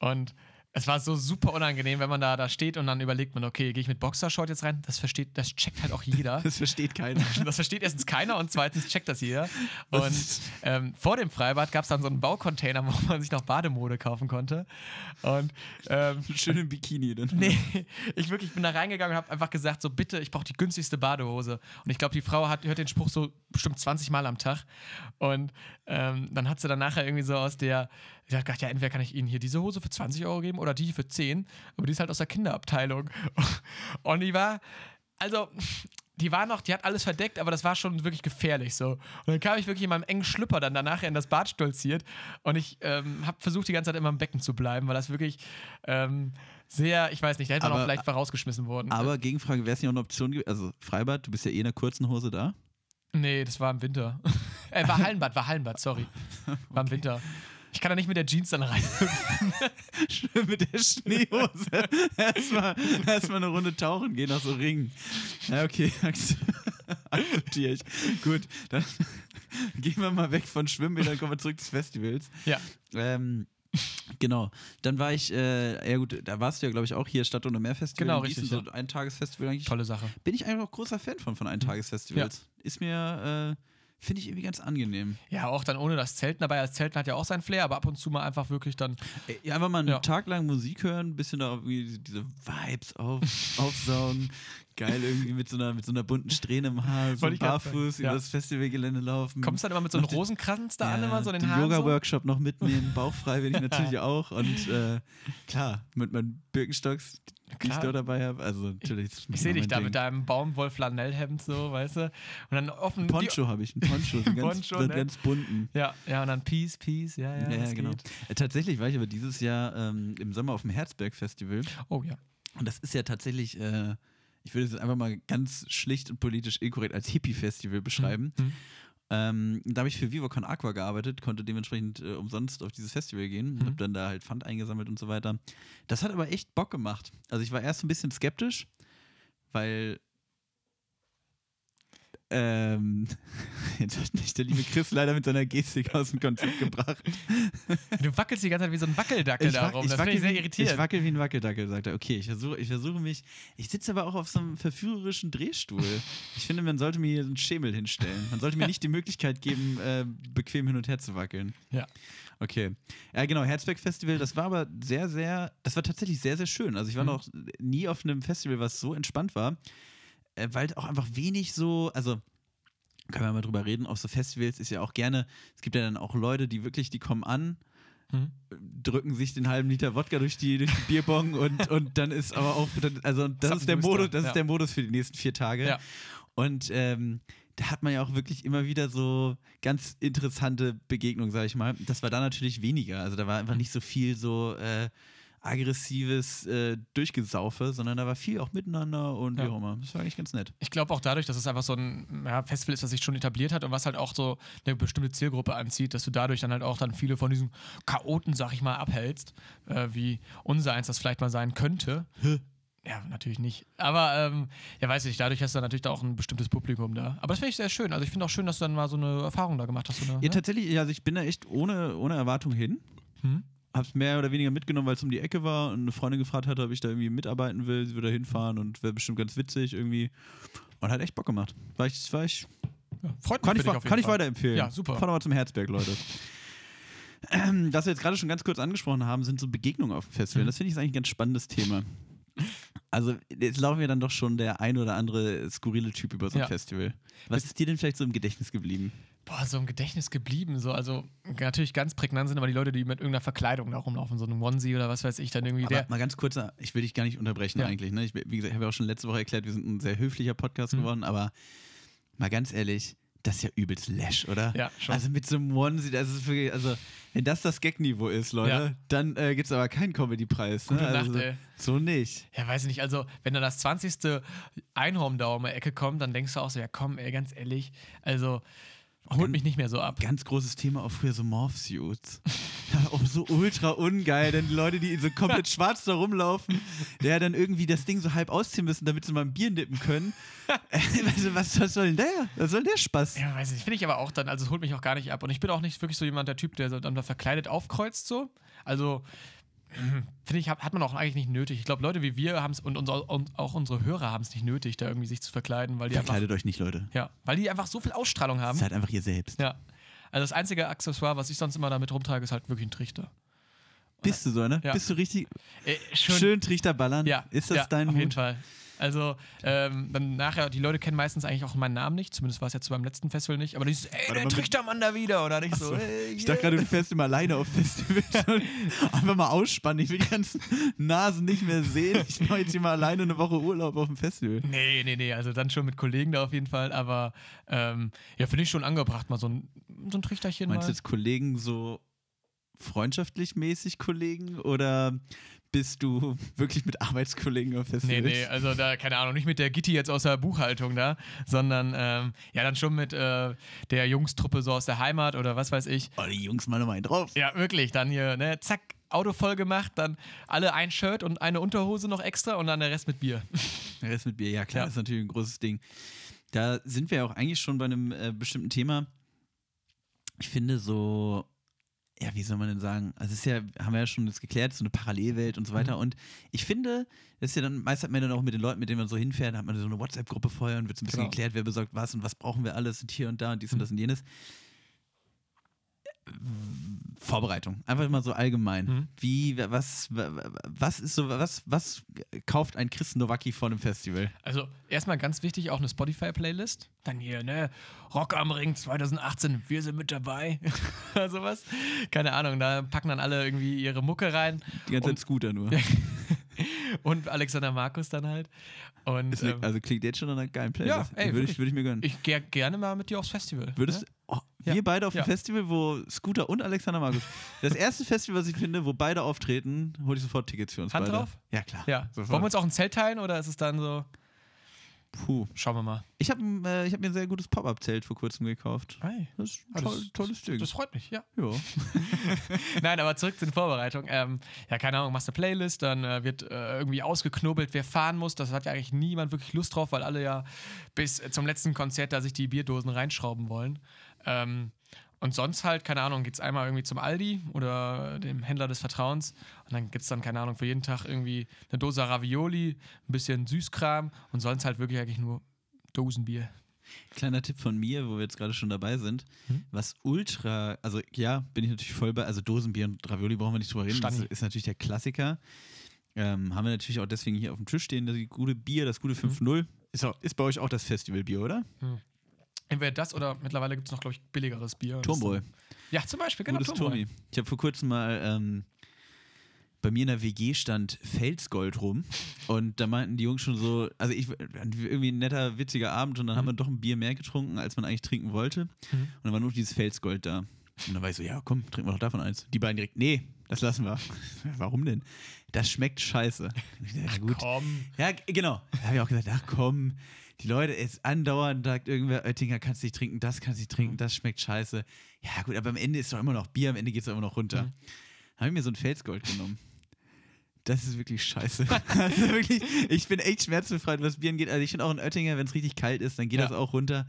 und es war so super unangenehm, wenn man da, da steht und dann überlegt man, okay, gehe ich mit Boxershort jetzt rein? Das versteht, das checkt halt auch jeder. Das versteht keiner. Das versteht erstens keiner und zweitens checkt das jeder. Und ähm, vor dem Freibad gab es dann so einen Baucontainer, wo man sich noch Bademode kaufen konnte. Und ähm, Schön im Bikini. Dann. Nee, ich wirklich bin da reingegangen und habe einfach gesagt, so bitte, ich brauche die günstigste Badehose. Und ich glaube, die Frau hat, hört den Spruch so bestimmt 20 Mal am Tag. Und ähm, dann hat sie dann nachher irgendwie so aus der, ich habe gedacht, ja, entweder kann ich Ihnen hier diese Hose für 20 Euro geben oder die für 10. Aber die ist halt aus der Kinderabteilung. Und die war also, die war noch, die hat alles verdeckt, aber das war schon wirklich gefährlich so. Und dann kam ich wirklich in meinem engen Schlüpper dann danach in das Bad stolziert und ich ähm, habe versucht, die ganze Zeit immer im Becken zu bleiben, weil das wirklich ähm, sehr, ich weiß nicht, da hätte man Aber- auch vielleicht rausgeschmissen worden. Aber Gegenfrage, wäre es nicht auch eine Option gewesen? Also Freibad, du bist ja eh in einer kurzen Hose da. nee, das war im Winter. äh, war Hallenbad, war Hallenbad, sorry. War im Winter. Ich kann da nicht mit der Jeans dann rein. Schön mit der Schneehose. Erstmal erst eine Runde tauchen gehen nach so Ringen. Ja, okay. Akzeptiere ich. Gut, dann gehen wir mal weg von Schwimmbädern, kommen wir zurück des Festivals. ja. Ähm, genau. Dann war ich, äh, ja gut, da warst du ja, glaube ich, auch hier Stadt- und Meerfestival. Genau, in Gießen, richtig, So ein Tagesfestival eigentlich. Tolle Sache. Bin ich eigentlich auch großer Fan von, von Eintagesfestivals. Ist mir, äh, finde ich irgendwie ganz angenehm. Ja, auch dann ohne das Zelten dabei. Das Zelten hat ja auch sein Flair, aber ab und zu mal einfach wirklich dann. Ey, einfach mal einen Ja. Tag lang Musik hören, ein bisschen da diese Vibes auf, aufsaugen. Geil, irgendwie mit so einer, mit so einer bunten Strähne im Haar, so ich barfuß über das Festivalgelände laufen. Kommst dann immer mit so einem Noch Rosenkranz da an, immer so den den Haaren. so? Yoga-Workshop noch mitnehmen, bauchfrei bin ich natürlich auch. Und äh, klar, mit meinen Birkenstocks, die ich Klar. dort dabei habe. Also natürlich. ist Ich sehe dich da Ding. mit deinem Baumwoll-Flanellhemd so, weißt du? Und dann offen. Poncho habe ich, einen Poncho, so ganz, Poncho, so ne? ganz bunten. Ja, ja, und dann Peace, Peace, ja, ja. Ja, ja, genau. Äh, tatsächlich war ich aber dieses Jahr ähm, im Sommer auf dem Herzberg-Festival. Oh ja. Und das ist ja tatsächlich, äh, ich würde es einfach mal ganz schlicht und politisch inkorrekt als Hippie-Festival beschreiben. Mhm. Ähm, da habe ich für Viva Con Aqua gearbeitet, konnte dementsprechend äh, umsonst auf dieses Festival gehen und Mhm. habe dann da halt Pfand eingesammelt und so weiter. Das hat aber echt Bock gemacht. Also ich war erst ein bisschen skeptisch, weil ähm, jetzt hat mich der liebe Chris leider mit seiner Gestik aus dem Konzept gebracht. Du wackelst die ganze Zeit wie so ein Wackeldackel da rum. Das finde ich sehr wie, irritierend. ich wackel wie ein Wackeldackel, sagt er. Okay, ich versuche ich versuche mich. Ich sitze aber auch auf so einem verführerischen Drehstuhl. Ich finde, man sollte mir hier so einen Schemel hinstellen. Man sollte mir nicht die Möglichkeit geben, äh, bequem hin und her zu wackeln. Ja. Okay. Ja, genau, Herzberg Festival, das war aber sehr, sehr, das war tatsächlich sehr, sehr schön. Also ich war Mhm. noch nie auf einem Festival, was so entspannt war, äh, weil auch einfach wenig so, also können wir mal drüber reden, auf so Festivals ist ja auch gerne, es gibt ja dann auch Leute, die wirklich, die kommen an, Mhm. drücken sich den halben Liter Wodka durch die, durch die Bierbong und, und dann ist aber auch, also das, Zapfen ist der Modus, das ja. ist der Modus für die nächsten vier Tage. Ja. Und ähm, da hat man ja auch wirklich immer wieder so ganz interessante Begegnungen, sag ich mal. Das war da natürlich weniger. Also da war einfach nicht so viel so äh, aggressives äh, Durchgesaufe, sondern da war viel auch miteinander und Ja. wie auch immer. Das war eigentlich ganz nett. Ich glaube auch dadurch, dass es einfach so ein ja, Festival ist, das sich schon etabliert hat und was halt auch so eine bestimmte Zielgruppe anzieht, dass du dadurch dann halt auch dann viele von diesen Chaoten, sag ich mal, abhältst, äh, wie unser eins das vielleicht mal sein könnte. Ja, natürlich nicht. Aber ähm, ja, weiß ich, dadurch hast du dann natürlich auch ein bestimmtes Publikum da. Aber das finde ich sehr schön. Also ich finde auch schön, dass du dann mal so eine Erfahrung da gemacht hast. Eine, Ja, ne? tatsächlich, also ich bin da echt ohne, ohne Erwartung hin. Hm? Hab's mehr oder weniger mitgenommen, weil es um die Ecke war und eine Freundin gefragt hatte, ob ich da irgendwie mitarbeiten will. Sie würde da hinfahren und wäre bestimmt ganz witzig irgendwie. Und hat echt Bock gemacht. War ich, war ich, Ja, freut mich kann ich, kann ich weiterempfehlen. Ja, super. Fahr doch mal zum Herzberg, Leute. Ähm, was wir jetzt gerade schon ganz kurz angesprochen haben, sind so Begegnungen auf dem Festival. Mhm. Das finde ich eigentlich ein ganz spannendes Thema. Also, jetzt laufen wir dann doch schon der ein oder andere skurrile Typ über so ein Ja. Festival. Was ist dir denn vielleicht so im Gedächtnis geblieben? Boah, so im Gedächtnis geblieben. So, also natürlich ganz prägnant sind aber die Leute, die mit irgendeiner Verkleidung da rumlaufen, so einem Onesie oder was weiß ich, dann irgendwie Aber der. mal ganz kurz, ich will dich gar nicht unterbrechen Ja. eigentlich. Ne? Ich, wie gesagt, ich habe ja auch schon letzte Woche erklärt, wir sind ein sehr höflicher Podcast Mhm. geworden, aber mal ganz ehrlich, das ist ja übelst Lash, oder? Ja, schon. Also mit so einem Onesie, das ist wirklich, also wenn das das Gag-Niveau ist, Leute, Ja. dann äh, gibt es aber keinen Comedy-Preis. Ne? Nacht, also. So nicht. Ja, weiß ich nicht. Also, wenn dann das 20. Einhorn da um die Ecke kommt, dann denkst du auch so, ja komm, ey, ganz ehrlich, also holt Ganz- mich nicht mehr so ab. Ganz großes Thema auch früher so Morph-Suits. Ja, auch so ultra ungeil, denn die Leute, die so komplett schwarz da rumlaufen, der dann irgendwie das Ding so halb ausziehen müssen, damit sie mal ein Bier nippen können. Also, was, was soll denn der? Was soll der Spaß? Ja, weiß ich nicht. Finde ich aber auch dann, also es holt mich auch gar nicht ab. Und ich bin auch nicht wirklich so jemand, der Typ, der so dann da verkleidet aufkreuzt so. Also, finde ich, hat, man auch eigentlich nicht nötig. Ich glaube, Leute wie wir haben es und, unser, und auch unsere Hörer haben es nicht nötig, da irgendwie sich zu verkleiden, weil die einfach, Verkleidet euch nicht, Leute. ja, weil die einfach so viel Ausstrahlung haben. Seid einfach ihr selbst. Ja. Also das einzige Accessoire, was ich sonst immer damit rumtrage, ist halt wirklich ein Trichter. Bist du so, ne? Ja. Bist du richtig Äh, schön Trichter ballern? Ja. Ist das ja, dein auf jeden Mut? Fall. Also, ähm, dann nachher, die Leute kennen meistens eigentlich auch meinen Namen nicht, zumindest war es jetzt beim letzten Festival nicht, aber die so, ey, der Trichtermann da wieder, oder nicht so, so. ey, Ich dachte gerade, du fährst immer alleine auf Festivals. Einfach mal ausspannen. Ich will die ganzen Nasen nicht mehr sehen. Ich mache jetzt hier mal alleine eine Woche Urlaub auf dem Festival. Nee, nee, nee, also dann schon mit Kollegen da auf jeden Fall, aber ähm, ja, finde ich schon angebracht, mal so ein, so ein Trichterchen Meinst du jetzt Kollegen so freundschaftlich mäßig Kollegen oder bist du wirklich mit Arbeitskollegen auf Nee, Festivals? nee, also da, keine Ahnung, nicht mit der Gitti jetzt aus der Buchhaltung da, sondern ähm, ja, dann schon mit äh, der Jungstruppe so aus der Heimat oder was weiß ich. Oh, die Jungs mal nochmal einen drauf. Ja, wirklich, dann hier, ne, zack, Auto voll gemacht, dann alle ein Shirt und eine Unterhose noch extra und dann der Rest mit Bier. Der Rest mit Bier, ja klar, Ja. ist natürlich ein großes Ding. Da sind wir auch eigentlich schon bei einem äh, bestimmten Thema. Ich finde so, ja, wie soll man denn sagen? Also es ist ja, haben wir ja schon jetzt geklärt, so eine Parallelwelt und so weiter. Und ich finde, das ist ja dann, meist hat man dann auch mit den Leuten, mit denen man so hinfährt, hat man so eine WhatsApp-Gruppe vorher und wird so ein bisschen Genau. geklärt, wer besorgt was und was brauchen wir alles und hier und da und dies und Mhm. das und jenes. Vorbereitung, einfach mal so allgemein. Mhm. Wie, was, was ist so, was, was kauft ein Chris Nowacki vor einem Festival? Also erstmal ganz wichtig, auch eine Spotify-Playlist. Dann hier, ne, Rock am Ring 2018, wir sind mit dabei. Oder sowas. Keine Ahnung, da packen dann alle irgendwie ihre Mucke rein. Die ganze Zeit Scooter nur. Und Alexander Markus dann halt. Und ähm, also klingt jetzt schon an einer geilen Playlist. Ja, ey, würde ich, würde ich mir gönnen. ich gehe gerne mal mit dir aufs Festival. Würdest ne? oh, Ja. wir beide auf Ja. dem Festival, wo Scooter und Alexander Markus. Das erste Festival, was ich finde, wo beide auftreten, hole ich sofort Tickets für uns Hand beide. drauf? Ja, klar. Ja. Sofort. Wollen wir uns auch ein Zelt teilen oder ist es dann so? Puh. Schauen wir mal. Ich habe äh, ich hab mir ein sehr gutes Pop-Up-Zelt vor kurzem gekauft. Hey. Das ist Ah, ein das- toll, tolles Ding. Das freut mich, ja. ja. Nein, aber zurück zu den Vorbereitungen. Ähm, ja, keine Ahnung, machst eine Playlist, dann äh, wird äh, irgendwie ausgeknobelt, wer fahren muss. Das hat ja eigentlich niemand wirklich Lust drauf, weil alle ja bis zum letzten Konzert da sich die Bierdosen reinschrauben wollen. Ähm, und sonst halt, keine Ahnung, geht's einmal irgendwie zum Aldi oder dem Händler des Vertrauens und dann gibt's dann, keine Ahnung, für jeden Tag irgendwie eine Dose Ravioli, ein bisschen Süßkram und sonst halt wirklich eigentlich nur Dosenbier. Kleiner Tipp von mir, wo wir jetzt gerade schon dabei sind. Hm? Was ultra, also ja, bin ich natürlich voll bei, also Dosenbier und Ravioli brauchen wir nicht drüber reden. Das Stani. ist natürlich der Klassiker. Ähm, haben wir natürlich auch deswegen hier auf dem Tisch stehen, das gute Bier, das gute Hm. 5-0. Ist, auch- ist bei euch auch das Festivalbier, oder? Entweder das oder mittlerweile gibt's noch, glaube ich, billigeres Bier. Turmbräu. dann- Ja, zum Beispiel, genau. Gutes Turmbräu. Turmi. Ich habe vor kurzem mal ähm, bei mir in der WG stand Felsgold rum und da meinten die Jungs schon so, also ich irgendwie ein netter, witziger Abend und dann Mhm. haben wir doch ein Bier mehr getrunken, als man eigentlich trinken wollte. Mhm. Und dann war nur dieses Felsgold da. Und dann war ich so, ja komm, trinken wir doch davon eins. Die beiden direkt, nee, das lassen wir. Warum denn? Das schmeckt scheiße. Dachte, Ja, gut. Komm. Ja, genau. Da habe ich auch gesagt, ach komm, die Leute, es andauernd sagt irgendwer, Oettinger, kannst nicht trinken, das kannst nicht trinken, das schmeckt scheiße. Ja gut, aber am Ende ist doch immer noch Bier, am Ende geht es doch immer noch runter. Mhm. Habe ich mir so ein Felsgold genommen. Das ist wirklich scheiße. also wirklich, ich bin echt schmerzbefreit, was Bier angeht. Also ich finde auch in Oettinger, wenn es richtig kalt ist, dann geht Ja. das auch runter.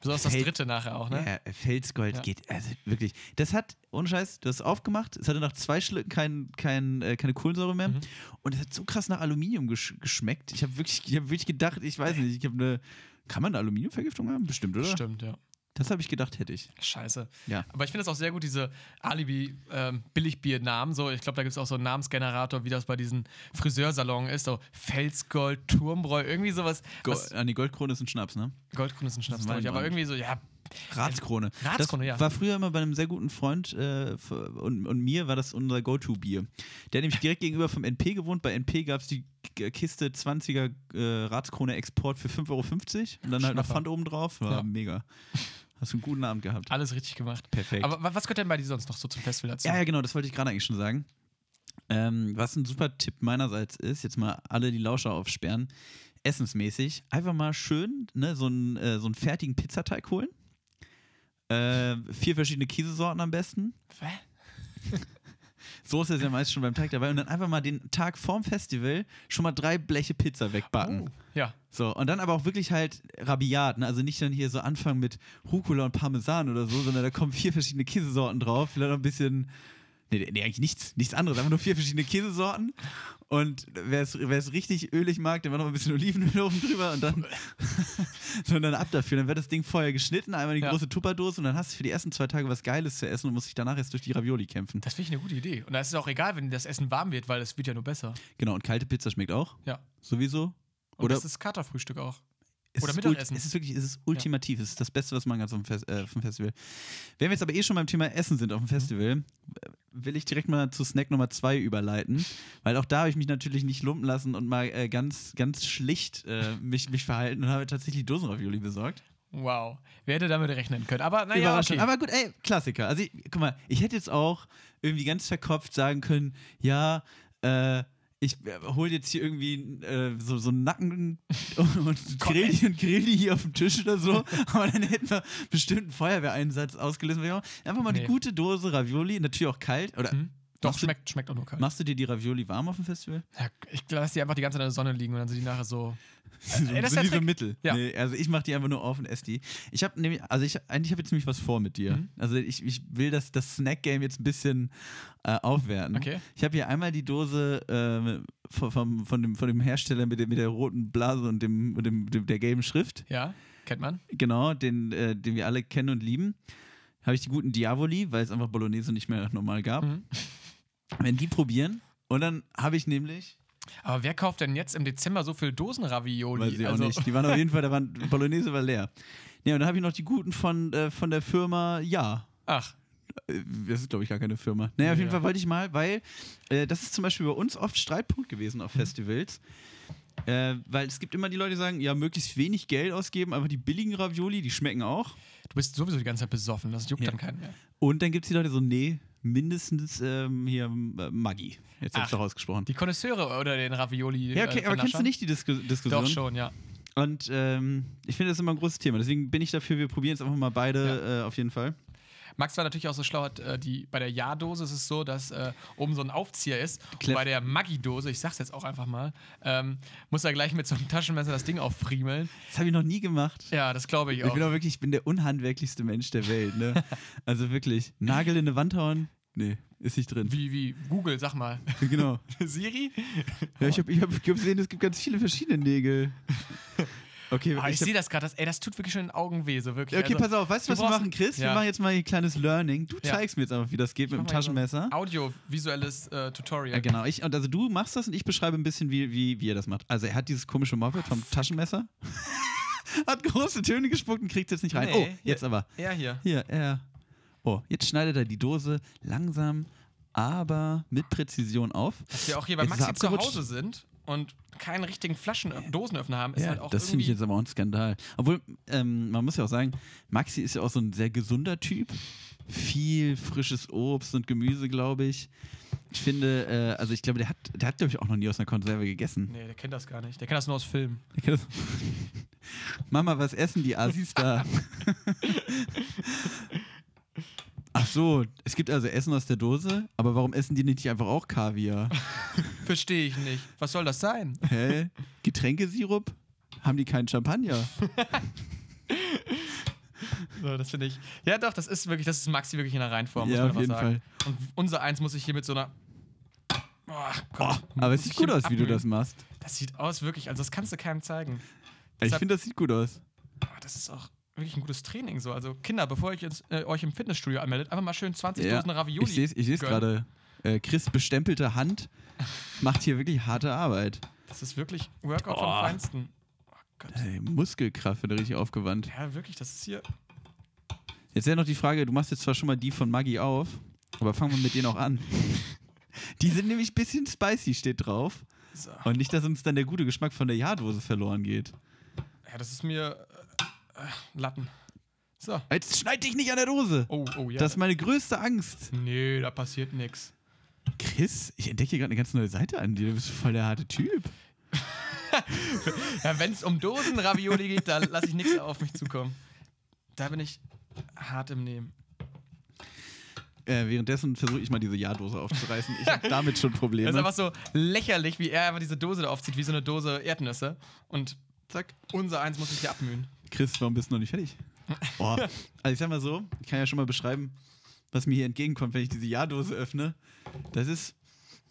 Besonders das Feld- dritte nachher auch, ne? Ja, Felsgold Ja. geht, also wirklich. Das hat, ohne Scheiß, du hast es aufgemacht, es hatte nach zwei Schlücken kein, kein, äh, keine Kohlensäure mehr Mhm. und es hat so krass nach Aluminium gesch geschmeckt. Ich habe wirklich, ich hab wirklich gedacht, ich weiß nicht, ich habe eine, kann man eine Aluminiumvergiftung haben? Bestimmt, oder? Stimmt, ja. Das habe ich gedacht, hätte ich. Scheiße. Ja. Aber ich finde es auch sehr gut, diese Alibi-Billigbier-Namen. so, ich glaube, da gibt es auch so einen Namensgenerator, wie das bei diesen Friseursalon ist. So Felsgold, Turmbräu, irgendwie sowas. Go was, ah, nee, Goldkrone ist ein Schnaps, ne? Goldkrone ist ein Schnaps, Das ist glaub ich, aber irgendwie so, ja, Ratskrone. Ratskrone, das ja. War früher immer bei einem sehr guten Freund äh, und, und mir war das unser Go-To-Bier. Der hat nämlich direkt gegenüber vom NP gewohnt. Bei NP gab es die K- Kiste 20er äh, Ratskrone Export für 5,50 Euro und dann halt noch. Pfand oben drauf. War Ja. mega. Hast du einen guten Abend gehabt. alles richtig gemacht. Perfekt. Aber wa- was gehört denn bei dir sonst noch so zum Festival dazu? Ja, ja, genau, das wollte ich gerade eigentlich schon sagen. Ähm, was ein super Tipp meinerseits ist, jetzt mal alle die Lauscher aufsperren, essensmäßig, einfach mal schön ne, so, einen, äh, so einen fertigen Pizzateig holen. Äh, vier verschiedene Käsesorten am besten. Hä? Soße ist ja meist schon beim Teig dabei und dann einfach mal den Tag vorm Festival schon mal drei Bleche Pizza wegbacken. Oh, ja. So, und dann aber auch wirklich halt rabiat, ne? Also nicht dann hier so anfangen mit Rucola und Parmesan oder so, sondern da kommen vier verschiedene Käsesorten drauf, vielleicht noch ein bisschen. Nee, nee, eigentlich nichts, nichts anderes, einfach nur vier verschiedene Käsesorten. Und wer es, wer es richtig ölig mag, der war noch ein bisschen Olivenöl oben drüber und dann, und dann ab dafür. Dann wird das Ding vorher geschnitten, einmal die Ja. große Tupperdose und dann hast du für die ersten zwei Tage was Geiles zu essen und musst dich danach erst durch die Ravioli kämpfen. Das finde ich eine gute Idee. Und da ist es auch egal, wenn das Essen warm wird, weil es wird ja nur besser. Genau, und kalte Pizza schmeckt auch. Ja. Sowieso. Und Oder das ist Katerfrühstück auch. es oder Mittagessen. Es ist wirklich, es ist ultimativ. Es ist das Beste, was man kann auf dem, Fest, äh, Festival. Wenn wir jetzt aber eh schon beim Thema Essen sind auf dem Festival, äh, will ich direkt mal zu Snack Nummer zwei überleiten, weil auch da habe ich mich natürlich nicht lumpen lassen und mal äh, ganz, ganz schlicht äh, mich, mich verhalten und habe tatsächlich Dosenravioli besorgt. Wow. Wer hätte damit rechnen können? Aber naja, Überraschend. okay. Aber gut, ey, Klassiker. Also, ich, guck mal, ich hätte jetzt auch irgendwie ganz verkopft sagen können, ja, äh, ich äh, hol jetzt hier irgendwie äh, so, so einen Nacken und, grill, die, und grill die hier auf dem Tisch oder so. Aber dann hätten wir bestimmt einen Feuerwehreinsatz ausgelöst. Einfach mal Nee. eine gute Dose Ravioli, natürlich auch kalt. Oder Hm? Doch, machst, du, schmeckt, schmeckt auch nur kalt. machst du dir die Ravioli warm auf dem Festival? Ja, ich lasse die einfach die ganze Zeit in der Sonne liegen und dann sind die nachher so. so, Ey, das ist so der diese Trick. Mittel. Ja. Nee, also ich mache die einfach nur auf und esse die. Ich habe nämlich, also ich eigentlich habe jetzt nämlich was vor mit dir. Mhm. Also ich, ich will das, das Snack-Game jetzt ein bisschen äh, aufwerten. Okay. Ich habe hier einmal die Dose äh, von, vom, von, dem, von dem Hersteller mit, der- mit der roten Blase und dem, und dem, dem, der gelben Schrift. Ja, kennt man. Genau, den, äh, den wir alle kennen und lieben. Habe ich die guten Diavoli, weil es einfach Bolognese nicht mehr normal gab. Mhm. Wenn die probieren. Und dann habe ich nämlich Aber wer kauft denn jetzt im Dezember so viel Dosenravioli? Weiß ich auch Also- nicht. Die waren auf jeden Fall, da waren, Bolognese war leer. Ja, und dann habe ich noch die guten von, äh, von der Firma Ja. Ach, Äh, Das ist, glaube ich, gar keine Firma. Naja, auf jeden Ja. Fall wollte ich mal, weil äh, das ist zum Beispiel bei uns oft Streitpunkt gewesen auf Festivals. Äh, weil es gibt immer die Leute, die sagen, ja, möglichst wenig Geld ausgeben, aber die billigen Ravioli, die schmecken auch. du bist sowieso die ganze Zeit besoffen, das juckt Ja. dann keinen mehr. Und dann gibt es die Leute so, nee, mindestens ähm, hier äh, Maggi. Jetzt habe ich doch ausgesprochen. Die Konnoisseure oder den Ravioli. Ja, okay, äh, aber kennst du nicht die Disku Diskussion? Doch schon, ja. Und ähm, ich finde das immer ein großes Thema. Deswegen bin ich dafür, wir probieren es einfach mal beide äh, auf jeden Fall. Max war natürlich auch so schlau, hat, äh, die, bei der Ja-Dose ist es so, dass äh, oben so ein Aufzieher ist. Und bei der Maggi-Dose, ich sag's jetzt auch einfach mal, ähm, muss er gleich mit so einem Taschenmesser das Ding auffriemeln. Das habe ich noch nie gemacht. Ja, das glaube ich Ich auch. bin auch wirklich, ich bin der unhandwerklichste Mensch der Welt. Ne? also wirklich, Nagel in eine Wand hauen? Nee, ist nicht drin. Wie, wie, Google, sag mal. Genau. Siri? Ja, ich habe ich hab gesehen, es gibt ganz viele verschiedene Nägel. Okay, Ah, ich ich sehe das gerade, das, ey, das tut wirklich schon in den Augen weh, so wirklich. okay Also, pass auf, weißt du, was wir machen, Chris? Wir Ja. machen jetzt mal ein kleines Learning. Du Ja. zeigst mir jetzt einfach, wie das geht mit dem mal so Taschenmesser. Audiovisuelles äh, Tutorial. Ja, genau. Ich, und also du machst das und ich beschreibe ein bisschen, wie, wie, wie er das macht. Also er hat dieses komische Moped vom Taschenmesser. hat große Töne gespuckt und kriegt jetzt nicht rein. Nee, oh, hier. jetzt aber. Er hier. Hier, er. Oh, jetzt schneidet er die Dose langsam, aber mit Präzision auf. Dass wir auch hier bei Maxi zu. Hause sind und keinen richtigen Flaschen Dosenöffner haben, ist Ja, halt auch das finde ich jetzt aber auch ein Skandal. Obwohl, ähm, man muss ja auch sagen, Maxi ist ja auch so ein sehr gesunder Typ. Viel frisches Obst und Gemüse, glaube ich. Ich finde, äh, also ich glaube, der hat, der hat, glaube ich, auch noch nie aus einer Konserve gegessen. Nee, der kennt das gar nicht. Der kennt das nur aus Filmen. Mama, was essen die Assis da? Ach so, es gibt also Essen aus der Dose, aber warum essen die nicht einfach auch Kaviar? Verstehe ich nicht. Was soll das sein? Hä? Getränkesirup? Haben die keinen Champagner? So, das finde ich. Ja, doch, das ist wirklich, das ist Maxi wirklich in der Reinform. muss Ja, man auf jeden sagen. Und unser eins muss ich hier mit so einer. Oh, Gott, Aber es sieht ich gut aus, wie du das machst. Das sieht aus, wirklich, also das kannst du keinem zeigen. Ich Deshalb- finde, das sieht gut aus. Oh, das ist auch wirklich ein gutes Training so. Also Kinder, bevor ihr äh, euch im Fitnessstudio anmeldet, einfach mal schön 20 Ja, Dosen Ravioli. Ich sehe es ich gerade. Äh, Chris bestempelte Hand macht hier wirklich harte Arbeit. Das ist wirklich Workout Oh. vom Feinsten. Oh Gott. Ey, Muskelkraft wird richtig aufgewandt. Ja, wirklich, das ist hier. Jetzt wäre noch die Frage, du machst jetzt zwar schon mal die von Maggi auf, aber fangen wir mit denen auch an. Die sind nämlich ein bisschen spicy, steht drauf. So. Und nicht, dass uns dann der gute Geschmack von der Jadose verloren geht. Ja, das ist mir. Äh, äh, Latten. So. Jetzt schneid dich nicht an der Dose. Oh, oh, ja. Das ist meine größte Angst. nee, da passiert nichts. Chris, ich entdecke hier gerade eine ganz neue Seite an dir. Du bist voll der harte Typ. Ja, wenn es um Dosen Ravioli geht, da lasse ich nichts auf mich zukommen. Da bin ich hart im Nehmen. Äh, währenddessen versuche ich mal diese Jadose aufzureißen. Ich habe damit schon Probleme. Das ist einfach so lächerlich, wie er einfach diese Dose da aufzieht, wie so eine Dose Erdnüsse. Und Zack. unser eins muss ich hier abmühen. Chris, warum bist du noch nicht fertig? Oh. Also ich sag mal so, ich kann ja schon mal beschreiben, was mir hier entgegenkommt, wenn ich diese Jadose öffne. Das ist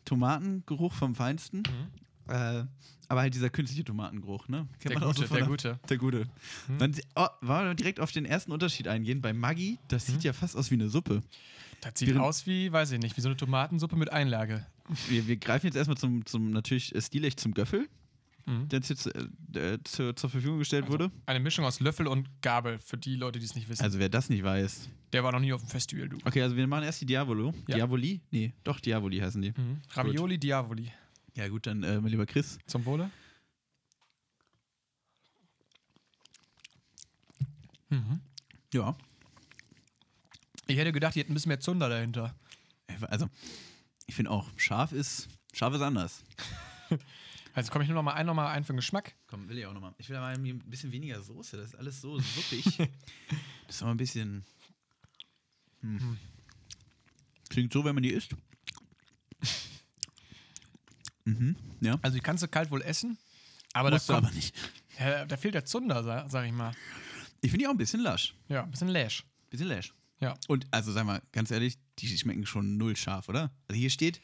Tomatengeruch vom Feinsten. Äh, aber halt dieser künstliche Tomatengeruch, ne? Kennt Der gute, so von der gute. Der gute. Dann, sie- oh, wollen wir direkt auf den ersten Unterschied eingehen. Bei Maggi, das sieht ja fast aus wie eine Suppe. Das sieht Während- aus wie, weiß ich nicht, wie so eine Tomatensuppe mit Einlage. Wir, wir greifen jetzt erstmal zum, zum natürlich äh, stilecht zum Göffel. Der uns jetzt äh, äh, zur, zur Verfügung gestellt wurde. Eine Mischung aus Löffel und Gabel, für die Leute, die es nicht wissen. Also wer das nicht weiß. Der war noch nie auf dem Festival, du. Okay, also wir machen erst die Diavolo. Ja. Diavoli? Nee, doch, Diavoli heißen die. Mhm. Ravioli Diavoli. Ja gut, dann äh, mein lieber Chris. Zum Wohle. Ja. Ich hätte gedacht, die hätten ein bisschen mehr Zunder dahinter. Also, ich finde auch, scharf ist, scharf ist anders. Also komme ich nur noch mal ein, noch mal ein für den Geschmack. Komm, will ich auch nochmal. Ich will aber ein bisschen weniger Soße. Das ist alles so suppig. das ist aber ein bisschen. Hm. Klingt so, wenn man die isst. Mhm, ja. Also die kannst du kalt wohl essen, aber, Musst da, du kommt, aber nicht. ja, da fehlt der Zunder, sag, sag ich mal. Ich finde die auch ein bisschen lasch. Ja, ein bisschen läsch. Bisschen lasch. Ja. Und also sag mal, ganz ehrlich, die schmecken schon null scharf, oder? Also hier steht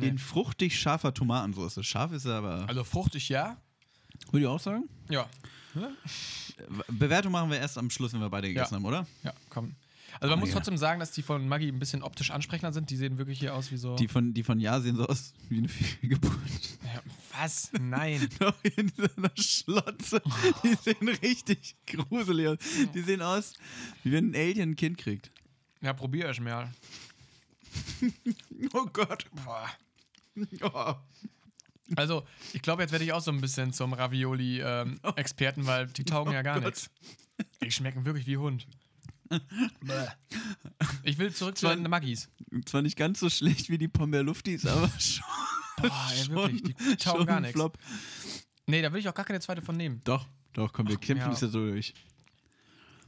in fruchtig scharfer Tomatensauce. Scharf ist er aber. Also fruchtig, ja. Würde ich auch sagen? Ja. Bewertung machen wir erst am Schluss, wenn wir beide gegessen haben, oder? Ja, komm. Also man Oh, muss ja. trotzdem sagen, dass die von Maggi ein bisschen optisch ansprechender sind. Die sehen wirklich hier aus wie so. Die von, die von Ja sehen so aus wie eine Fehlgeburt. ja, was? Nein. Doch, in so einer Schlotze. Die sehen richtig gruselig aus. Die sehen aus, wie wenn ein Alien ein Kind kriegt. Ja, probier ich mal. Oh Gott. Oh. Also, ich glaube, jetzt werde ich auch so ein bisschen zum Ravioli-Experten, weil die taugen ja gar Oh Gott. nichts. Die schmecken wirklich wie Hund. Ich will zurück zu Zwar- den Maggis. Zwar nicht ganz so schlecht wie die Pombeer-Luftis, aber schon. Boah, ey, wirklich, die taugen gar nichts. Flop. Nee, da will ich auch gar keine zweite von nehmen. Doch, doch, komm, wir kämpfen ja. uns ja so durch.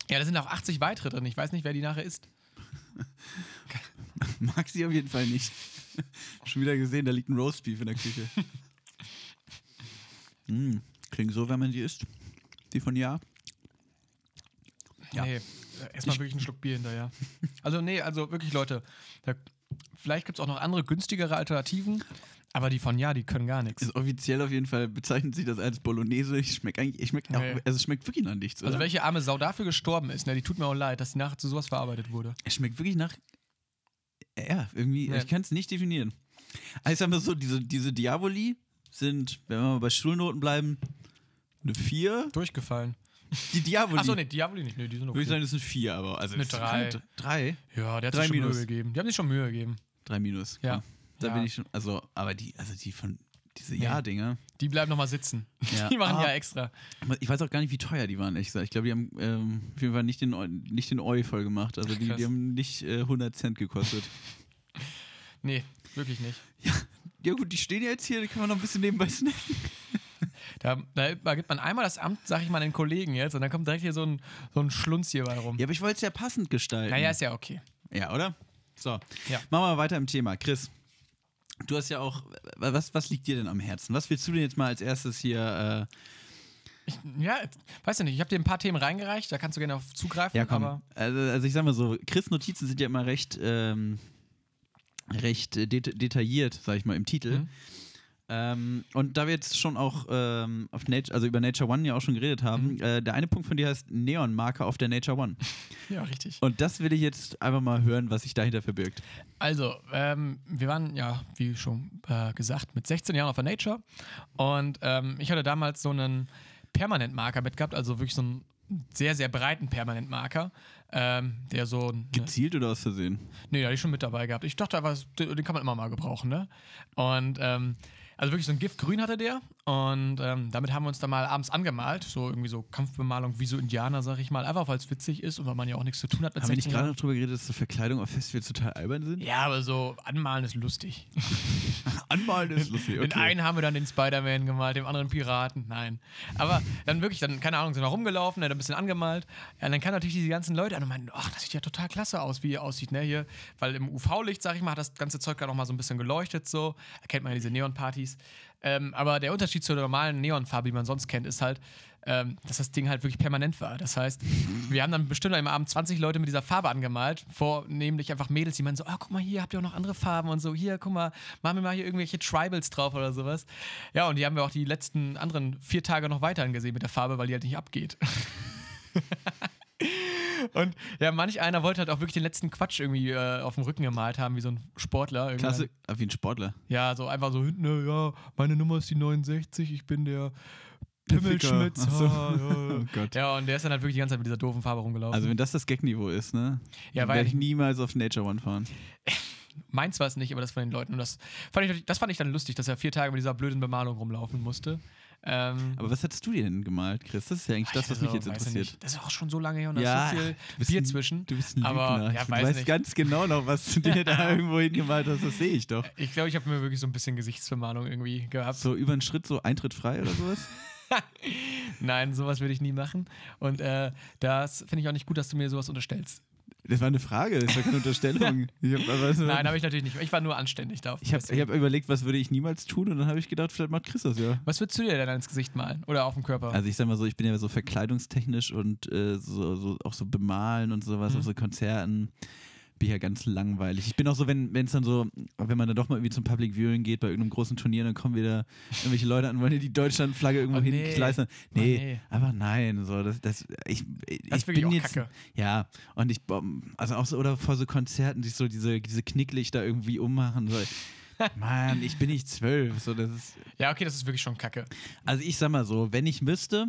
Ja, da sind auch 80 weitere drin. Ich weiß nicht, wer die nachher isst. Mag sie auf jeden Fall nicht. Schon wieder gesehen, da liegt ein Roastbeef in der Küche. mm, klingt so, wenn man die isst. Die von Ja. Ja. Nee, äh, erstmal wirklich einen Schluck Bier hinterher. Also, nee, also wirklich, Leute, da, vielleicht gibt es auch noch andere günstigere Alternativen, aber die von Ja, die können gar nichts. Ist offiziell auf jeden Fall bezeichnet sie das als Bolognese. Ich schmeck eigentlich, ich schmeck auch, Nee. also es schmeckt wirklich nach nichts. Also, oder? welche arme Sau dafür gestorben ist, ne, die tut mir auch leid, dass die nachher zu sowas verarbeitet wurde. Es schmeckt wirklich nach. Ja, irgendwie, Ja. ich kann es nicht definieren. Also ich sag mal so, diese, diese Diaboli sind, wenn wir mal bei Schulnoten bleiben, eine 4. Durchgefallen. Die Diaboli. Achso, nee, Diaboli nicht. Nee, die sind okay. Würde ich sagen, das sind 4, aber. Also Eine das ist drei. keine- Drei? Ja, der hat Drei sich schon Minus. Mühe gegeben. Die haben sich schon Mühe gegeben. Drei Minus. Ja. komm. Da Ja. bin ich schon. Also, aber die, also die von. Diese Nee. Ja-Dinger. Die bleiben nochmal sitzen. Ja. Die machen Ah. ja extra. Ich weiß auch gar nicht, wie teuer die waren, ehrlich gesagt. Ich glaube, die haben ähm, auf jeden Fall nicht den, Eu- nicht den Eu voll gemacht. Also, die, die haben nicht äh, 100 Cent gekostet. Nee, wirklich nicht. ja, gut, die stehen ja jetzt hier, die kann man noch ein bisschen nebenbei snacken. Da, da gibt man einmal das Amt, sag ich mal, den Kollegen jetzt und dann kommt direkt hier so ein, so ein Schlunz hier bei rum. Ja, aber ich wollte es ja passend gestalten. Naja, ist ja okay. Ja, oder? So, Ja. machen wir weiter im Thema. Chris, du hast ja auch, was, was liegt dir denn am Herzen? Was willst du denn jetzt mal als erstes hier, äh, Ja, weiß ja nicht, ich habe dir ein paar Themen reingereicht, da kannst du gerne auf zugreifen. ja komm, also, also ich sag mal so, Chris Notizen sind ja immer recht, ähm, recht äh, det detailliert, sag ich mal, im Titel. Mhm. Ähm, und da wir jetzt schon auch ähm, auf Nature, also über Nature One ja auch schon geredet haben, Mhm. äh, der eine Punkt von dir heißt Neon-Marker auf der Nature One. ja, richtig. Und das will ich jetzt einfach mal hören, was sich dahinter verbirgt. Also, ähm, wir waren ja, wie schon äh, gesagt, mit 16 Jahren auf der Nature und ähm, ich hatte damals so einen Permanentmarker mitgehabt, also wirklich so einen sehr, sehr breiten Permanentmarker, ähm, der so. Eine, Gezielt oder aus Versehen? nee, den hatte ich schon mit dabei gehabt. Ich dachte einfach, den den kann man immer mal gebrauchen, ne? Und ähm, also wirklich so ein Giftgrün hatte der und ähm, damit haben wir uns dann mal abends angemalt, so irgendwie so Kampfbemalung wie so Indianer, sag ich mal, einfach weil es witzig ist und weil man ja auch nichts zu tun hat mit Haben wir nicht 16 gerade noch drüber geredet, dass so Verkleidung auf Festivals total albern sind? Ja, aber so anmalen ist lustig. Anmalen ist lustig, Den einen haben wir dann den Spider-Man gemalt, dem anderen Piraten. Nein. Aber dann wirklich, dann, keine Ahnung, sind wir rumgelaufen, hat ein bisschen angemalt. Ja, und dann kamen natürlich diese ganzen Leute an und meinten, ach, das sieht ja total klasse aus, wie er aussieht, ne? Hier, weil im UV-Licht, sag ich mal, hat das ganze Zeug gerade noch mal so ein bisschen geleuchtet, so. Da kennt man ja diese Neonpartys. Ähm, aber der Unterschied zur normalen Neonfarbe, die man sonst kennt, ist halt, ähm, dass das Ding halt wirklich permanent war. Das heißt, wir haben dann bestimmt am Abend 20 Leute mit dieser Farbe angemalt, vornehmlich einfach Mädels, die meinen so, ah, guck mal hier, habt ihr auch noch andere Farben und so, hier, guck mal, machen wir mal hier irgendwelche Tribals drauf oder sowas. Ja, und die haben wir auch die letzten anderen vier Tage noch weiterhin gesehen mit der Farbe, weil die halt nicht abgeht. Und ja, manch einer wollte halt auch wirklich den letzten Quatsch irgendwie äh, auf dem Rücken gemalt haben, wie so ein Sportler. Klasse, ah, wie ein Sportler. Ja, so einfach so hinten, äh, ja, meine Nummer ist die 69, ich bin der Pimmelschmitz. So. ja. Oh Gott. Ja, und der ist dann halt wirklich die ganze Zeit mit dieser doofen Farbe rumgelaufen. Also wenn das das Gagniveau ist, ne? Ja, werde ich niemals auf Nature One fahren. Meins war es nicht, aber das von den Leuten. Und das fand, ich, das fand ich dann lustig, dass er vier Tage mit dieser blöden Bemalung rumlaufen musste. Ähm, Aber was hattest du dir denn gemalt, Chris? Das ist ja eigentlich das, was mich also, jetzt weiß ich interessiert. Das ist auch schon so lange her und da Ja, ist so viel Bier ein- zwischen. Du bist ein Aber, Lügner. ja, du weiß nicht. ganz genau noch, was du dir da irgendwo hingemalt hast. Das sehe ich doch. Ich glaube, ich habe mir wirklich so ein bisschen Gesichtsbemalung irgendwie gehabt. So über einen Schritt, so Eintritt frei oder sowas? Nein, sowas würde ich nie machen. Und äh, das finde ich auch nicht gut, dass du mir sowas unterstellst. Das war eine Frage, das war keine Unterstellung. Ich habe also, Nein, habe ich natürlich nicht. Ich war nur anständig da. auf dem ich hab, ich hab überlegt, was würde ich niemals tun und dann habe ich gedacht, vielleicht macht Chris das ja. Was würdest du dir denn ins Gesicht malen? Oder auf dem Körper? Also ich sag mal so, ich bin ja so verkleidungstechnisch und äh, so, so auch so bemalen und sowas Mhm. auf so Konzerten. Bin ich ja ganz langweilig. Ich bin auch so, wenn es dann so, wenn man dann doch mal irgendwie zum Public Viewing geht bei irgendeinem großen Turnier, dann kommen wieder irgendwelche Leute an, wollen die Deutschlandflagge irgendwo Oh, nee. hinkleistern. Oh, Nee, nee. aber nein, so das, das ich, Das ich ist wirklich bin jetzt kacke. ja und ich bom- also auch so oder vor so Konzerten sich so diese diese Knicklichter irgendwie ummachen. So. Mann, ich bin nicht zwölf. So, das ist, Ja, okay, das ist wirklich schon kacke. also ich sag mal so, wenn ich müsste,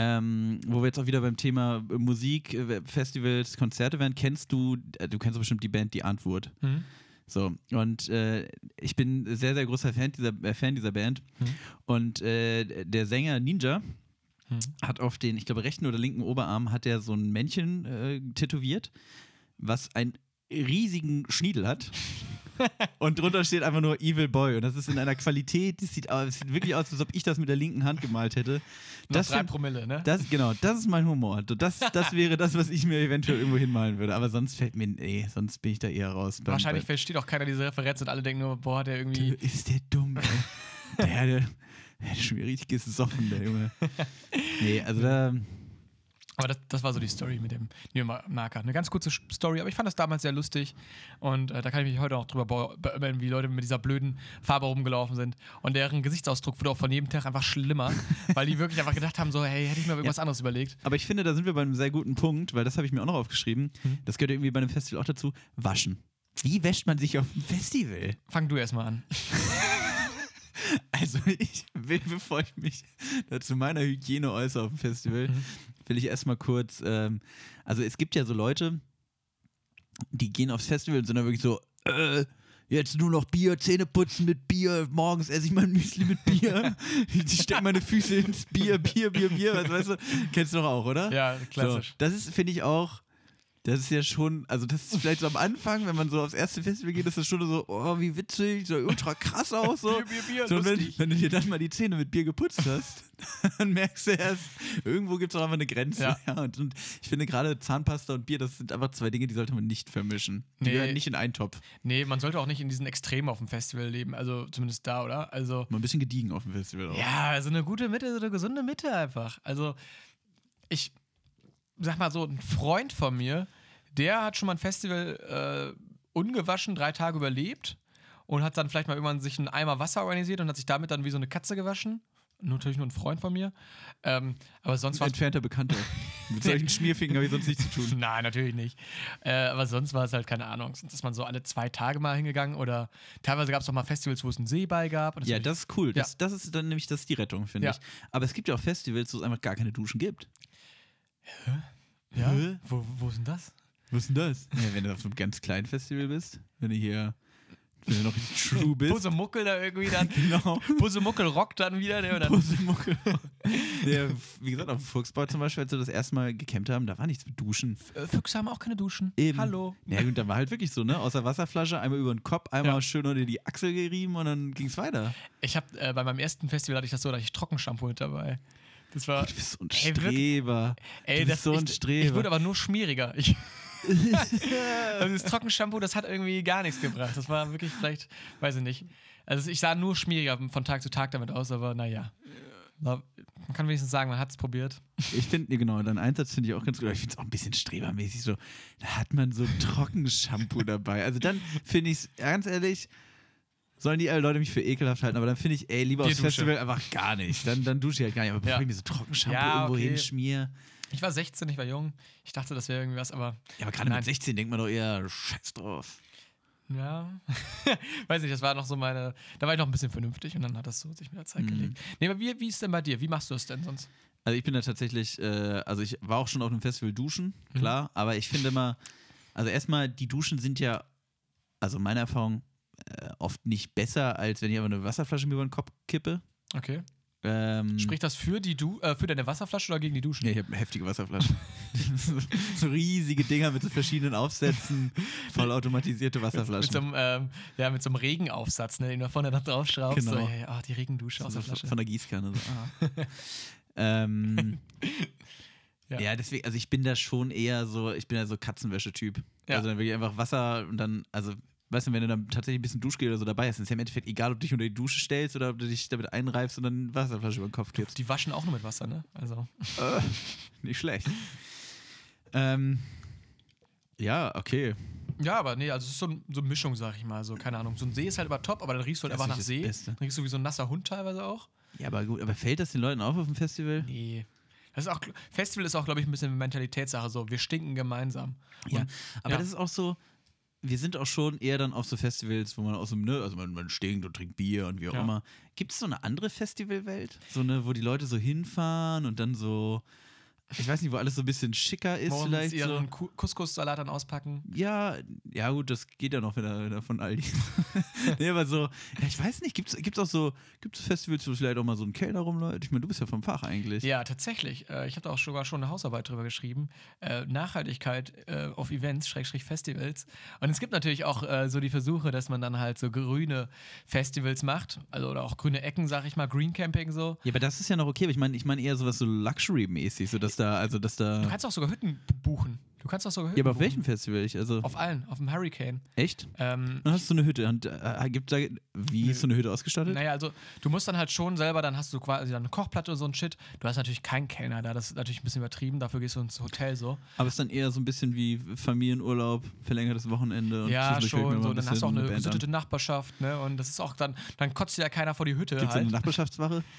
ähm, wo wir jetzt auch wieder beim Thema äh, Musik, äh, Festivals, Konzerte wären, kennst du, äh, du kennst bestimmt die Band Die Antwort. Mhm. So, und äh, ich bin sehr, sehr großer Fan dieser, äh, Fan dieser Band. Mhm. Und äh, der Sänger Ninja Mhm. hat auf den, ich glaube, rechten oder linken Oberarm hat er so ein Männchen tätowiert, was einen riesigen Schniedel hat. Und drunter steht einfach nur Evil Boy. Und das ist in einer Qualität, das sieht, es sieht wirklich aus, als ob ich das mit der linken Hand gemalt hätte. Das drei Promille, ne? das, genau, das ist mein Humor. Das, das wäre das, was ich mir eventuell irgendwo hinmalen würde. Aber sonst fällt mir, nee, sonst bin ich da eher raus. Wahrscheinlich versteht auch keiner diese Referenz und alle denken nur, boah, der irgendwie. ist der dumm, ey. Der, der, der richtig gesoffen, der Junge. Nee, also da, Aber das, das war so die Story mit dem Marker. Eine ganz kurze Story, aber ich fand das damals sehr lustig. Und äh, da kann ich mich heute auch drüber beömmeln, wie Leute mit dieser blöden Farbe rumgelaufen sind. Und deren Gesichtsausdruck wurde auch von jedem Tag einfach schlimmer, weil die wirklich einfach gedacht haben: so, hey, hätte ich mir irgendwas anderes überlegt. aber ich finde, da sind wir bei einem sehr guten Punkt, weil das habe ich mir auch noch aufgeschrieben. Hm. Das gehört irgendwie bei einem Festival auch dazu. Waschen. Wie wäscht man sich auf dem Festival? Fang du erstmal an. Also ich will, bevor ich mich zu meiner Hygiene äußere auf dem Festival, Mhm. Will ich erstmal kurz, ähm, also es gibt ja so Leute, die gehen aufs Festival und sind dann wirklich so, äh, jetzt nur noch Bier, Zähne putzen mit Bier, morgens esse ich mein Müsli mit Bier, ich stecke meine Füße ins Bier, Bier, Bier, Bier, was weißt du, kennst du doch auch, oder? Ja, klassisch. So, das ist, finde ich auch, das ist ja schon, also das ist vielleicht so am Anfang, wenn man so aufs erste Festival geht, ist das schon so, oh, wie witzig, so ultra krass aus, so. Bier, Bier, Bier, so wenn, wenn du dir dann mal die Zähne mit Bier geputzt hast, dann merkst du erst, irgendwo gibt es auch einfach eine Grenze. Ja. Ja. und, und ich finde gerade Zahnpasta und Bier, das sind einfach zwei Dinge, die sollte man nicht vermischen. Die Nee. gehören nicht in einen Topf. Nee, man sollte auch nicht in diesen Extremen auf dem Festival leben. Also zumindest da, oder? Also. Mal ein bisschen gediegen auf dem Festival auch. Ja, so eine gute Mitte, so eine gesunde Mitte einfach. Also, ich sag mal so, ein Freund von mir, der hat schon mal ein Festival äh, ungewaschen drei Tage überlebt und hat dann vielleicht mal irgendwann sich einen Eimer Wasser organisiert und hat sich damit dann wie so eine Katze gewaschen. Natürlich nur ein Freund von mir. Ähm, aber sonst war Entfernter Bekannter. Mit solchen Schmierfingern habe ich sonst nichts zu tun. Nein, natürlich nicht. Äh, aber sonst war es halt keine Ahnung. Sonst ist man so alle zwei Tage mal hingegangen oder teilweise gab es auch mal Festivals, wo es einen Seeball gab. Und Ja, das ist cool. Das, das ist dann nämlich das die Rettung, finde Ja. ich. Aber es gibt ja auch Festivals, wo es einfach gar keine Duschen gibt. Ja? Hä? Wo, wo ist denn das? Was ist denn das? Ja, wenn du auf einem ganz kleinen Festival bist, wenn du hier, wenn du noch true bist. Pusemuckel da irgendwie dann. Genau. Pusemuckel rockt dann wieder. Der, und dann Pusemuckel. Der, wie gesagt, auf dem Fuchsbau zum Beispiel, als wir das erste Mal gecampt haben, da war nichts mit Duschen. Äh, Füchse haben auch keine Duschen. Eben. Hallo. Ja, gut, da war halt wirklich so, ne? Aus der Wasserflasche, einmal über den Kopf, einmal Ja. schön unter die Achsel gerieben und dann ging's weiter. Ich habe äh, bei meinem ersten Festival hatte ich das so, da hatte ich Trockenshampoo mit dabei. Das war. Du bist so ein? Streber. Ey, das so ein ich, Streber. Ich wurde aber nur schmieriger. Ich, also das Trockenshampoo, das hat irgendwie gar nichts gebracht. Das war wirklich vielleicht, weiß ich nicht. Also ich sah nur schmieriger von Tag zu Tag damit aus, aber naja. Man kann wenigstens sagen, man hat es probiert. Ich finde, genau, dein Einsatz finde ich auch ganz gut. Aber ich finde es auch ein bisschen strebermäßig so. Da hat man so Trockenshampoo dabei. Also dann finde ich es, ganz ehrlich, sollen die alle Leute mich für ekelhaft halten, aber dann finde ich, ey, lieber aufs. Festival einfach gar nicht. Dann, dann dusche ich halt gar nicht. Aber bevor Ja. ich mir so Trockenshampoo Ja, irgendwo okay. hinschmier. Ich war 16, ich war jung. Ich dachte, das wäre irgendwie was, aber Ja, aber gerade mit 16 denkt man doch eher Scheiß drauf. ja. Weiß nicht, das war noch so meine. Da war ich noch ein bisschen vernünftig und dann hat das so sich mit der Zeit Mhm. gelegt. Nee, aber wie, wie ist denn bei dir? Wie machst du es denn sonst? Also ich bin da tatsächlich, äh, also ich war auch schon auf einem Festival duschen, Mhm. klar, aber ich finde immer, also erstmal, die Duschen sind ja, also meine Erfahrung, äh, oft nicht besser, als wenn ich einfach eine Wasserflasche mir über den Kopf kippe. Okay. Ähm, Spricht das für, die du äh, für deine Wasserflasche oder gegen die Duschen? Ja, ich habe heftige Wasserflasche. so, riesige Dinger mit so verschiedenen Aufsätzen, vollautomatisierte Mit Wasserflaschen. so einem, ähm, ja, mit so einem Regenaufsatz, ne, den du vorne da drauf schraubst. Genau. So, ja, ah, die Regendusche aus der Flasche. Von der Gießkanne. So. ah. ähm, Ja. ja. deswegen, also ich bin da schon eher so, ich bin ja so Katzenwäsche-Typ. Ja. Also dann wirklich einfach Wasser und dann, also, weißt du, wenn du dann tatsächlich ein bisschen Duschgel oder so dabei hast, ist ja im Endeffekt egal, ob du dich unter die Dusche stellst oder ob du dich damit einreibst und dann Wasserflasche über den Kopf kippst. Die waschen auch nur mit Wasser, ne? Also. Äh, nicht schlecht. ähm, ja, okay. Ja, aber nee, also es ist so, ein, so eine Mischung, sag ich mal. So, keine Ahnung. So ein See ist halt aber top, aber dann riechst du halt Das einfach nach See. Beste. Dann riechst du wie so ein nasser Hund teilweise auch. Ja, aber gut, aber fällt das den Leuten auf auf dem Festival? Nee. Das ist auch, Festival ist auch, glaube ich, ein bisschen Mentalitätssache. So, wir stinken gemeinsam. Ja, Und- aber ja. das ist auch so, wir sind auch schon eher dann auf so Festivals, wo man aus dem, ne, also man, man stinkt und trinkt Bier und wie auch Ja. immer. Gibt es so eine andere Festivalwelt? So eine, wo die Leute so hinfahren und dann so, ich weiß nicht, wo alles so ein bisschen schicker ist Morgens vielleicht so. ihren Ku- Couscous-Salat dann auspacken. Ja, ja gut, das geht ja noch wieder, von Aldi. nee, aber so, ja, ich weiß nicht, gibt es auch so, gibt's Festivals, wo vielleicht auch mal so ein Kellner rumläuft? Ich meine, du bist ja vom Fach eigentlich. Ja, tatsächlich. Äh, ich habe da auch sogar schon eine Hausarbeit drüber geschrieben. Äh, Nachhaltigkeit äh, auf Events, Schrägstrich Festivals. Und es gibt natürlich auch so die Versuche, dass man dann halt so grüne Festivals macht. Also oder auch grüne Ecken, sag ich mal, Green Camping so. Ja, aber das ist ja noch okay, aber ich meine, ich meine eher sowas so Luxury-mäßig, so dass da, also dass da. Du kannst auch sogar Hütten buchen. Du kannst auch sogar Hütten Ja, aber auf buchen. welchem Festival? Ich, also, Auf allen, auf dem Hurricane. echt? Ähm, Dann hast du eine Hütte. Und, äh, gibt da, wie ist so eine Hütte ausgestattet? naja, also du musst dann halt schon selber, dann hast du quasi dann eine Kochplatte und so ein Shit. Du hast natürlich keinen Kellner da, das ist natürlich ein bisschen übertrieben, dafür gehst du ins Hotel so. Aber es ist dann eher so ein bisschen wie Familienurlaub, verlängertes Wochenende. Und ja, schon, so, dann hast du auch eine gesittete Nachbarschaft, ne? Und das ist auch dann, dann kotzt dir ja keiner vor die Hütte. Gibt's halt. eine Nachbarschaftswache?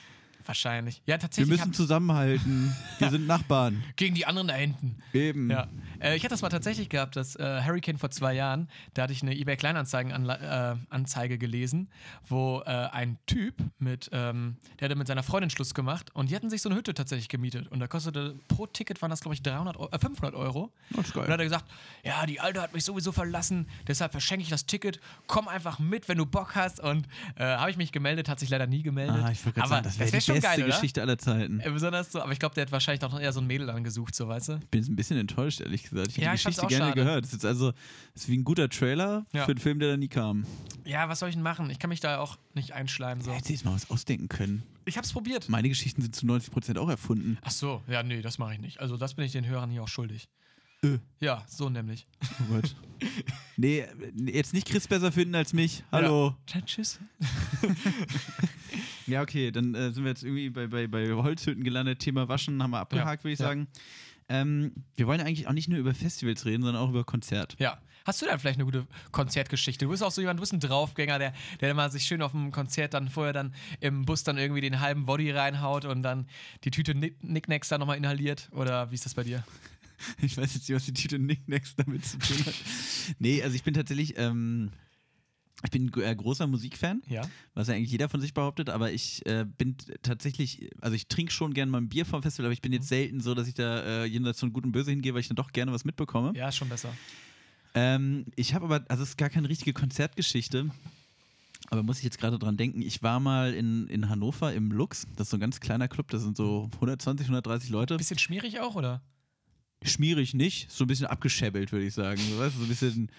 Wahrscheinlich. Ja, Wir tatsächlich. müssen zusammenhalten. Wir sind Nachbarn. gegen die anderen da hinten. Eben. Ja. Äh, ich hatte das mal tatsächlich gehabt, das äh, Hurricane vor zwei Jahren. Da hatte ich eine eBay Kleinanzeigen-Anzeige äh, gelesen, wo äh, ein Typ mit, ähm, der hatte mit seiner Freundin Schluss gemacht und die hatten sich so eine Hütte tatsächlich gemietet. Und da kostete pro Ticket waren das, glaube ich, 300 Euro, äh, 500 Euro. Das ist geil. Und dann hat er gesagt, ja, die Alte hat mich sowieso verlassen, deshalb verschenke ich das Ticket. Komm einfach mit, wenn du Bock hast. Und äh, habe ich mich gemeldet, hat sich leider nie gemeldet. Ah, ich wollte gerade Aber sagen, das wäre schon beste geil, oder? Geschichte aller Zeiten. Äh, besonders so, aber ich glaube, der hat wahrscheinlich auch noch eher so ein Mädel dann gesucht, so weißt du? Ich bin ein bisschen enttäuscht, ehrlich gesagt. Ich hätte Ja, die ich Geschichte gerne schade. gehört. Das ist also das ist wie ein guter Trailer Ja. für einen Film, der da nie kam. Ja, was soll ich denn machen? Ich kann mich da auch nicht einschleimen. So. Hätte sich jetzt mal was ausdenken können. Ich hab's probiert. Meine Geschichten sind zu 90% auch erfunden. Ach so, ja, nee, das mache ich nicht. Also, das bin ich den Hörern hier auch schuldig. Äh. Ja, so nämlich. Oh Gott. nee, jetzt nicht Chris besser finden als mich. Hallo. Ja, tschüss. Ja, okay, dann äh, sind wir jetzt irgendwie bei, bei, bei Holzhütten gelandet. Thema Waschen haben wir abgehakt, Ja, würde ich ja. sagen. Ähm, wir wollen eigentlich auch nicht nur über Festivals reden, sondern auch über Konzert. Ja. Hast du dann vielleicht eine gute Konzertgeschichte? Du bist auch so jemand, du bist ein Draufgänger, der, der mal sich schön auf dem Konzert dann vorher dann im Bus dann irgendwie den halben Body reinhaut und dann die Tüte Nick- Nicknacks dann nochmal inhaliert? Oder wie ist das bei dir? Ich weiß jetzt nicht, was die Tüte Nicknacks damit zu tun hat. nee, also ich bin tatsächlich, ähm, ich bin äh, großer Musikfan, Ja. was ja eigentlich jeder von sich behauptet, aber ich äh, bin tatsächlich, also ich trinke schon gerne mal ein Bier vom Festival, aber ich bin jetzt selten so, dass ich da äh, jenseits von Gut und Böse hingehe, weil ich dann doch gerne was mitbekomme. Ja, ist schon besser. Ähm, ich habe aber, also es ist gar keine richtige Konzertgeschichte. Aber muss ich jetzt gerade dran denken, ich war mal in, in Hannover im Lux, das ist so ein ganz kleiner Club, da sind so 120, 130 Leute. Bisschen schmierig auch, oder? Schmierig nicht, so ein bisschen abgeschäbelt, würde ich sagen. So, weißt so ein bisschen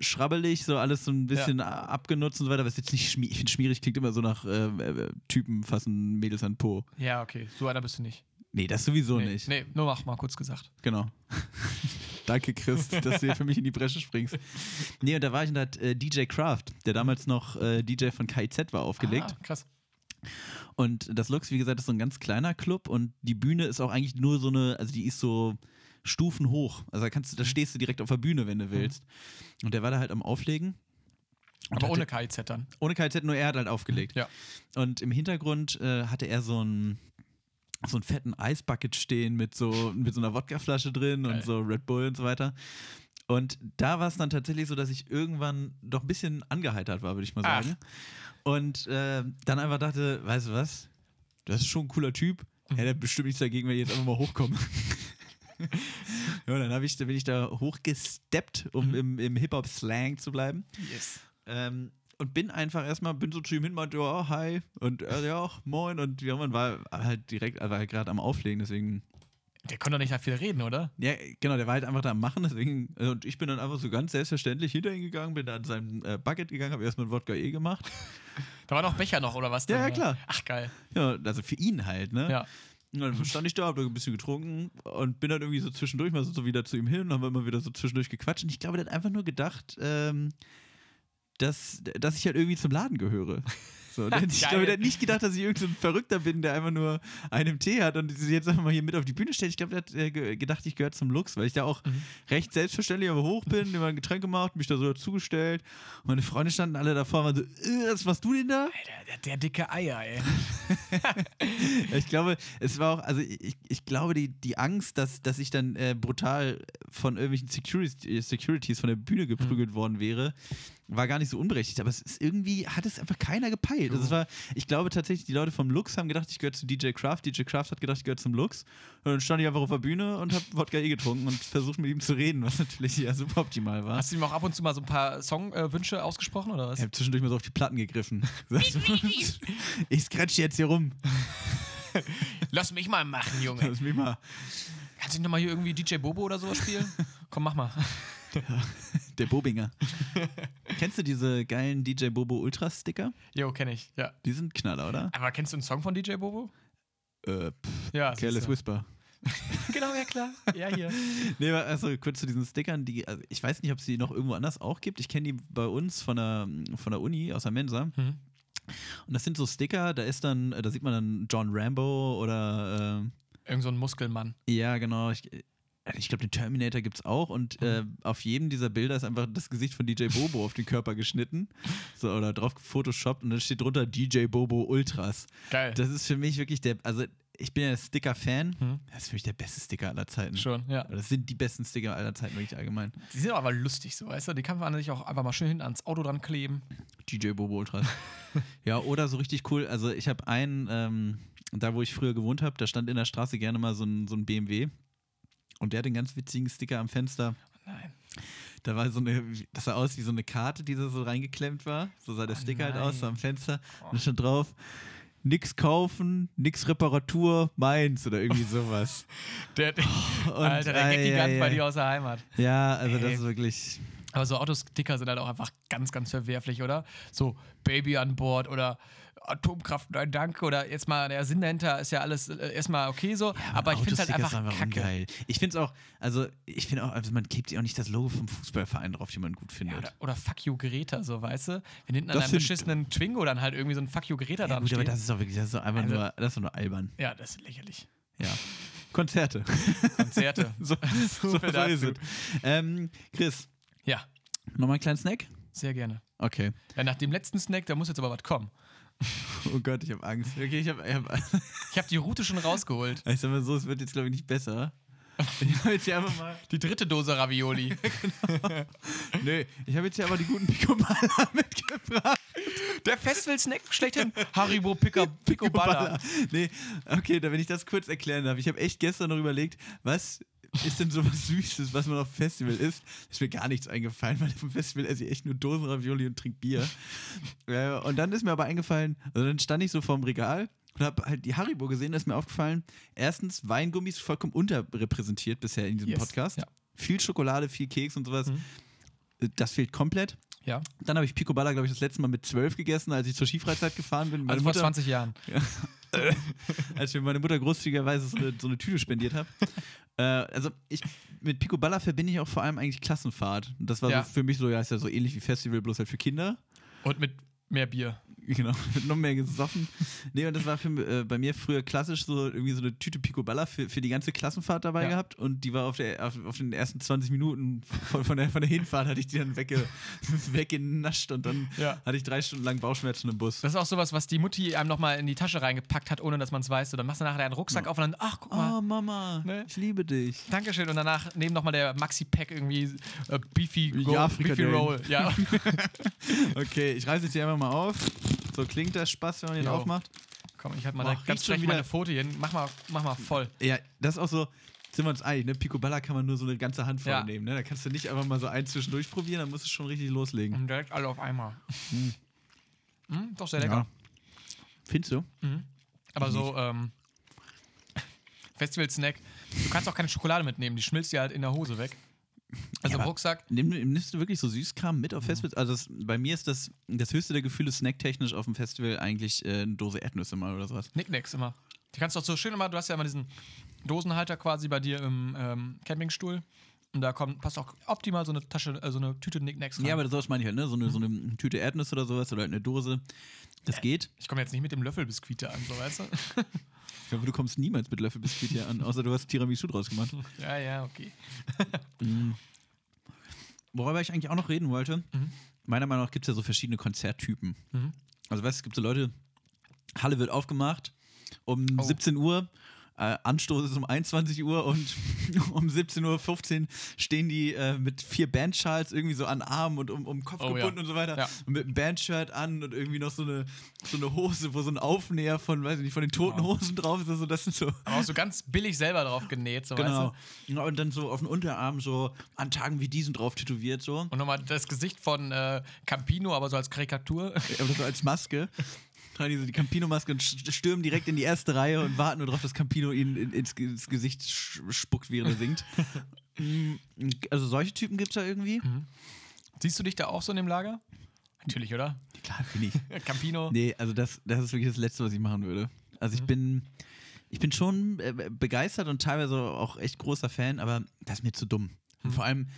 schrabbelig, so alles so ein bisschen a- abgenutzt und so weiter, ist jetzt nicht schmierig. Ich finde, schmierig klingt immer so nach äh, äh, Typen fassen Mädels an Po. Ja, okay. So einer bist du nicht. Nee, das sowieso nee, nicht. Nee, nur mach mal kurz gesagt. Genau. Danke, Chris, dass du hier für mich in die Bresche springst. Nee, und da war ich und da hat äh, DJ Kraft, der damals noch äh, DJ von KIZ war, aufgelegt. Ah, krass. Und das Lux, wie gesagt, ist so ein ganz kleiner Club und die Bühne ist auch eigentlich nur so eine, also die ist so Stufen hoch. Also da kannst du, da stehst du direkt auf der Bühne, wenn du willst. Und der war da halt am Auflegen. Aber hatte- ohne KIZ dann. ohne KZ, nur er hat halt aufgelegt. Ja. Und im Hintergrund äh, hatte er so ein, so einen fetten Eisbucket stehen mit so, mit so einer Wodkaflasche drin Geil. und so Red Bull und so weiter. Und da war es dann tatsächlich so, dass ich irgendwann doch ein bisschen angeheitert war, würde ich mal Ach. sagen. Und äh, dann einfach dachte, weißt du was? Das ist schon ein cooler Typ. Hätte er bestimmt nichts dagegen, wenn ich jetzt einfach mal hochkomme. ja, dann, ich, bin ich da hochgesteppt, um im, im Hip-Hop-Slang zu bleiben. Yes. Ähm, und bin einfach erstmal, bin so zu ihm hin, meinte, ja, hi. Und er, ja, moin. Und ja, man war halt direkt, war halt gerade am Auflegen, deswegen. Der konnte doch nicht viel reden, oder? Ja, genau, der war halt einfach da am Machen, deswegen. äh, Und ich bin dann einfach so ganz selbstverständlich hinter ihn gegangen, bin da an seinem äh, Bucket gegangen, habe erstmal ein Wodka E gemacht. Da war noch Becher noch, oder was? Ja, ja, klar. Ach, geil. Ja, also für ihn halt, ne? Ja. Und dann stand ich da, hab da ein bisschen getrunken und bin dann irgendwie so zwischendurch mal so, so wieder zu ihm hin, haben wir immer wieder so zwischendurch gequatscht. Und ich glaube, der hat einfach nur gedacht, ähm, dass, dass ich halt irgendwie zum Laden gehöre. So, ich Geil. glaube, der hat nicht gedacht, dass ich irgendein so Verrückter bin, der einfach nur einen Tee hat und sie jetzt einfach mal hier mit auf die Bühne stellt. Ich glaube, der hat äh, ge- gedacht, ich gehöre zum Lux, weil ich da auch recht selbstverständlich aber hoch bin, mal ein Getränk gemacht, mich da so dazugestellt. Und meine Freunde standen alle davor und waren so, äh, was machst du denn da? Der, der, der dicke Eier, ey. Ich glaube, es war auch, also ich, ich glaube, die, die Angst, dass, dass ich dann äh, brutal von irgendwelchen Security, Securities von der Bühne geprügelt worden wäre, war gar nicht so unberechtigt. Aber es ist irgendwie, hat es einfach keiner gepeilt. Also es war, ich glaube tatsächlich, die Leute vom Lux haben gedacht, ich gehöre zu DJ Kraft. DJ Kraft hat gedacht, ich gehöre zum Lux. Und dann stand ich einfach auf der Bühne und habe Wodka E getrunken und versucht mit ihm zu reden, was natürlich ja super optimal war. Hast du ihm auch ab und zu mal so ein paar Songwünsche ausgesprochen, oder was? Ich habe zwischendurch mal so auf die Platten gegriffen. ich scratch jetzt hier rum. Lass mich mal machen, Junge. Lass mich mal. Kannst du nicht nochmal hier irgendwie DJ Bobo oder sowas spielen? Komm, mach mal. Der Bobinger. Kennst du diese geilen DJ Bobo Ultra Sticker? Jo, kenn ich, ja. Die sind Knaller, oder? Aber kennst du einen Song von DJ Bobo? Äh, pff, Ja, Careless. Whisper. Genau, ja klar. Ja, hier. Nee, also kurz zu diesen Stickern, die, also ich weiß nicht, ob es die noch irgendwo anders auch gibt. Ich kenne die bei uns von der, von der Uni aus der Mensa. Mhm. Und das sind so Sticker, da ist dann, da sieht man dann John Rambo oder Irgend so ein Muskelmann. äh, ja, genau. Ich, ich glaube, den Terminator gibt es auch und äh, auf jedem dieser Bilder ist einfach das Gesicht von DJ Bobo auf den Körper geschnitten so, oder drauf gefotoshoppt und dann steht drunter DJ Bobo Ultras. Geil. Das ist für mich wirklich der, also ich bin ja Sticker-Fan, Mhm. das ist für mich der beste Sticker aller Zeiten. Schon, ja. Das sind die besten Sticker aller Zeiten, wirklich allgemein. Die sind aber lustig, so, weißt du? Die kann man sich auch einfach mal schön hinten ans Auto dran kleben. DJ Bobo Ultras. ja, oder so richtig cool. Also ich habe einen, ähm, da wo ich früher gewohnt habe, da stand in der Straße gerne mal so ein, so ein BMW. Und der hat einen ganz witzigen Sticker am Fenster. Nein. Da war so eine, das sah aus wie so eine Karte, die da so reingeklemmt war. So sah der Oh Sticker halt nein. aus, so am Fenster. Und da stand drauf, nix kaufen, nix Reparatur, meins oder irgendwie sowas. Der, der, Und, Alter, der ei, Gag-Gigant ei, bei ei. dir aus der Heimat. Ja, also das Ey. ist wirklich. Aber so Autosticker sind halt auch einfach ganz, ganz verwerflich, oder? So Baby an Bord oder Atomkraft, nein, danke. Oder jetzt mal der Sinn dahinter ist ja alles äh, erstmal okay so. aber ich finde es halt einfach, ist kacke. geil. Ich finde es auch, also ich finde auch, also man klebt ja auch nicht das Logo vom Fußballverein drauf, den man gut findet. Ja, oder, oder Fuck you Greta, so, weißt du? Wenn hinten an Das einem sind- beschissenen Twingo dann halt irgendwie so ein Fuck you Greta Ja, dran gut, aber steht. das ist doch wirklich, das ist doch einfach Also- nur, das ist doch nur albern. ja, das ist lächerlich. Ja. Konzerte. Konzerte. so, so, so, viel dazu. es. Ähm, Chris, ja, nochmal einen kleinen Snack? sehr gerne. Okay. Ja, nach dem letzten Snack, da muss jetzt aber was kommen. Oh Gott, ich habe Angst. Okay, ich habe, ich, hab, Ich habe die Route schon rausgeholt. ich sag mal so, es wird jetzt glaube ich nicht besser. Ich habe jetzt hier einfach mal, Die dritte Dose Ravioli. nee, ich habe jetzt hier aber die guten Picoballa mitgebracht. Der Festival-Snack schlechthin. Haribo Pica, Picoballa. Nee, okay, da wenn ich das kurz erklären darf. Ich habe echt gestern noch überlegt, was ist denn sowas Süßes, was man auf dem Festival isst? Ist mir gar nichts eingefallen, weil auf dem Festival esse ich echt nur Dosenravioli und trinke Bier. äh, und dann ist mir aber eingefallen, also dann stand ich so vorm Regal und habe halt die Haribo gesehen, da ist mir aufgefallen, erstens, Weingummis vollkommen unterrepräsentiert bisher in diesem Yes, Podcast. ja. Viel Schokolade, viel Keks und sowas. Äh, Das fehlt komplett. Ja, Dann habe ich Picoballa, glaube ich, das letzte Mal mit zwölf gegessen, als ich zur Skifreizeit gefahren bin. Meine also vor Mutter- 20 Jahren. als mir meine Mutter großzügigerweise so eine, so eine Tüte spendiert hat. äh, also ich mit Picoballa verbinde ich auch vor allem eigentlich Klassenfahrt. Und das war Ja. so für mich so, ja, ist ja so ähnlich wie Festival, bloß halt für Kinder. Und mit mehr Bier. Genau, wird noch mehr gesoffen. Nee, und das war für, äh, bei mir früher klassisch so irgendwie so eine Tüte Picoballa für, für die ganze Klassenfahrt dabei Ja. gehabt und die war auf, der, auf, auf den ersten 20 Minuten von, von, der, von der Hinfahrt hatte ich die dann wegge, weggenascht und dann Ja. hatte ich drei Stunden lang Bauchschmerzen im Bus. Das ist auch sowas, was die Mutti einem nochmal in die Tasche reingepackt hat, ohne dass man es weiß. So, dann machst du nachher deinen Rucksack auf und dann, ach, guck mal. Oh, Mama, Ne? ich liebe dich. Dankeschön. Und danach neben nochmal der Maxi-Pack irgendwie äh, Beefy, Ja, Beefy. Roll. Ja. Okay, ich reiße jetzt hier einfach mal auf. So klingt der Spaß, wenn man den Jo. aufmacht. Komm, ich halt mal Boah, direkt ganz schon wieder- meine Folie hin. Mach mal, mach mal voll. Ja, das ist auch so, sind wir uns einig, ne? Picoballa kann man nur so eine ganze Handvoll Ja. nehmen, ne? Da kannst du nicht einfach mal so eins zwischendurch probieren, dann musst du schon richtig loslegen. Und direkt alle auf einmal. Mm, doch sehr lecker. Ja. Findest du? Aber so, ähm, Festival-Snack. Du kannst auch keine Schokolade mitnehmen, die schmilzt dir halt in der Hose weg. Also Ja, im Rucksack. Nimm, nimmst du wirklich so Süßkram mit Mhm. auf Festivals? Also das, bei mir ist das, das höchste der Gefühle snacktechnisch auf dem Festival eigentlich äh, eine Dose Erdnüsse mal oder sowas. Nicknacks immer. Die kannst du auch so schön immer, du hast ja immer diesen Dosenhalter quasi bei dir im ähm, Campingstuhl. Und da kommt, passt auch optimal so eine Tasche, äh, so eine Tüte Nicknacks rein. Ja, aber sowas meine ich halt, ne? So eine, so eine Tüte Erdnüsse oder sowas oder halt eine Dose. Das geht. ich komme jetzt nicht mit dem Löffelbiskuit an, so weißt du? Ich glaube, du kommst niemals mit Löffelbiskuit hier an, außer du hast Tiramisu draus gemacht. ja, ja, okay. Worüber ich eigentlich auch noch reden wollte, Mhm. meiner Meinung nach gibt es ja so verschiedene Konzerttypen. Mhm. Also weißt du, es gibt so Leute, Halle wird aufgemacht um Oh. 17 Uhr, äh, Anstoß ist um 21 Uhr und um 17.15 Uhr stehen die äh, mit vier Bandschals irgendwie so an Armen und um, um Kopf Oh, gebunden ja. und so weiter Ja. und mit einem Bandshirt an und irgendwie noch so eine, so eine Hose, wo so ein Aufnäher von, weiß ich nicht, von den toten Wow. Hosen drauf ist. Also das sind so Aber auch so ganz billig selber drauf genäht, so Genau. Ja, und dann so auf den Unterarm so an Tagen wie diesen drauf tätowiert so. Und nochmal das Gesicht von äh, Campino, aber so als Karikatur. Aber so als Maske. Tragen die so die Campino-Maske und st- stürmen direkt in die erste Reihe und warten nur darauf, dass Campino ihnen in, ins, ins Gesicht spuckt, während er singt. Mm, also solche Typen gibt es da irgendwie. Siehst du dich da auch so in dem Lager? Natürlich, oder? Klar, bin ich. Campino. Nee, also das, das ist wirklich das Letzte, was ich machen würde. Also ich bin, ich bin schon äh, begeistert und teilweise auch echt großer Fan, aber das ist mir zu dumm. Und vor allem,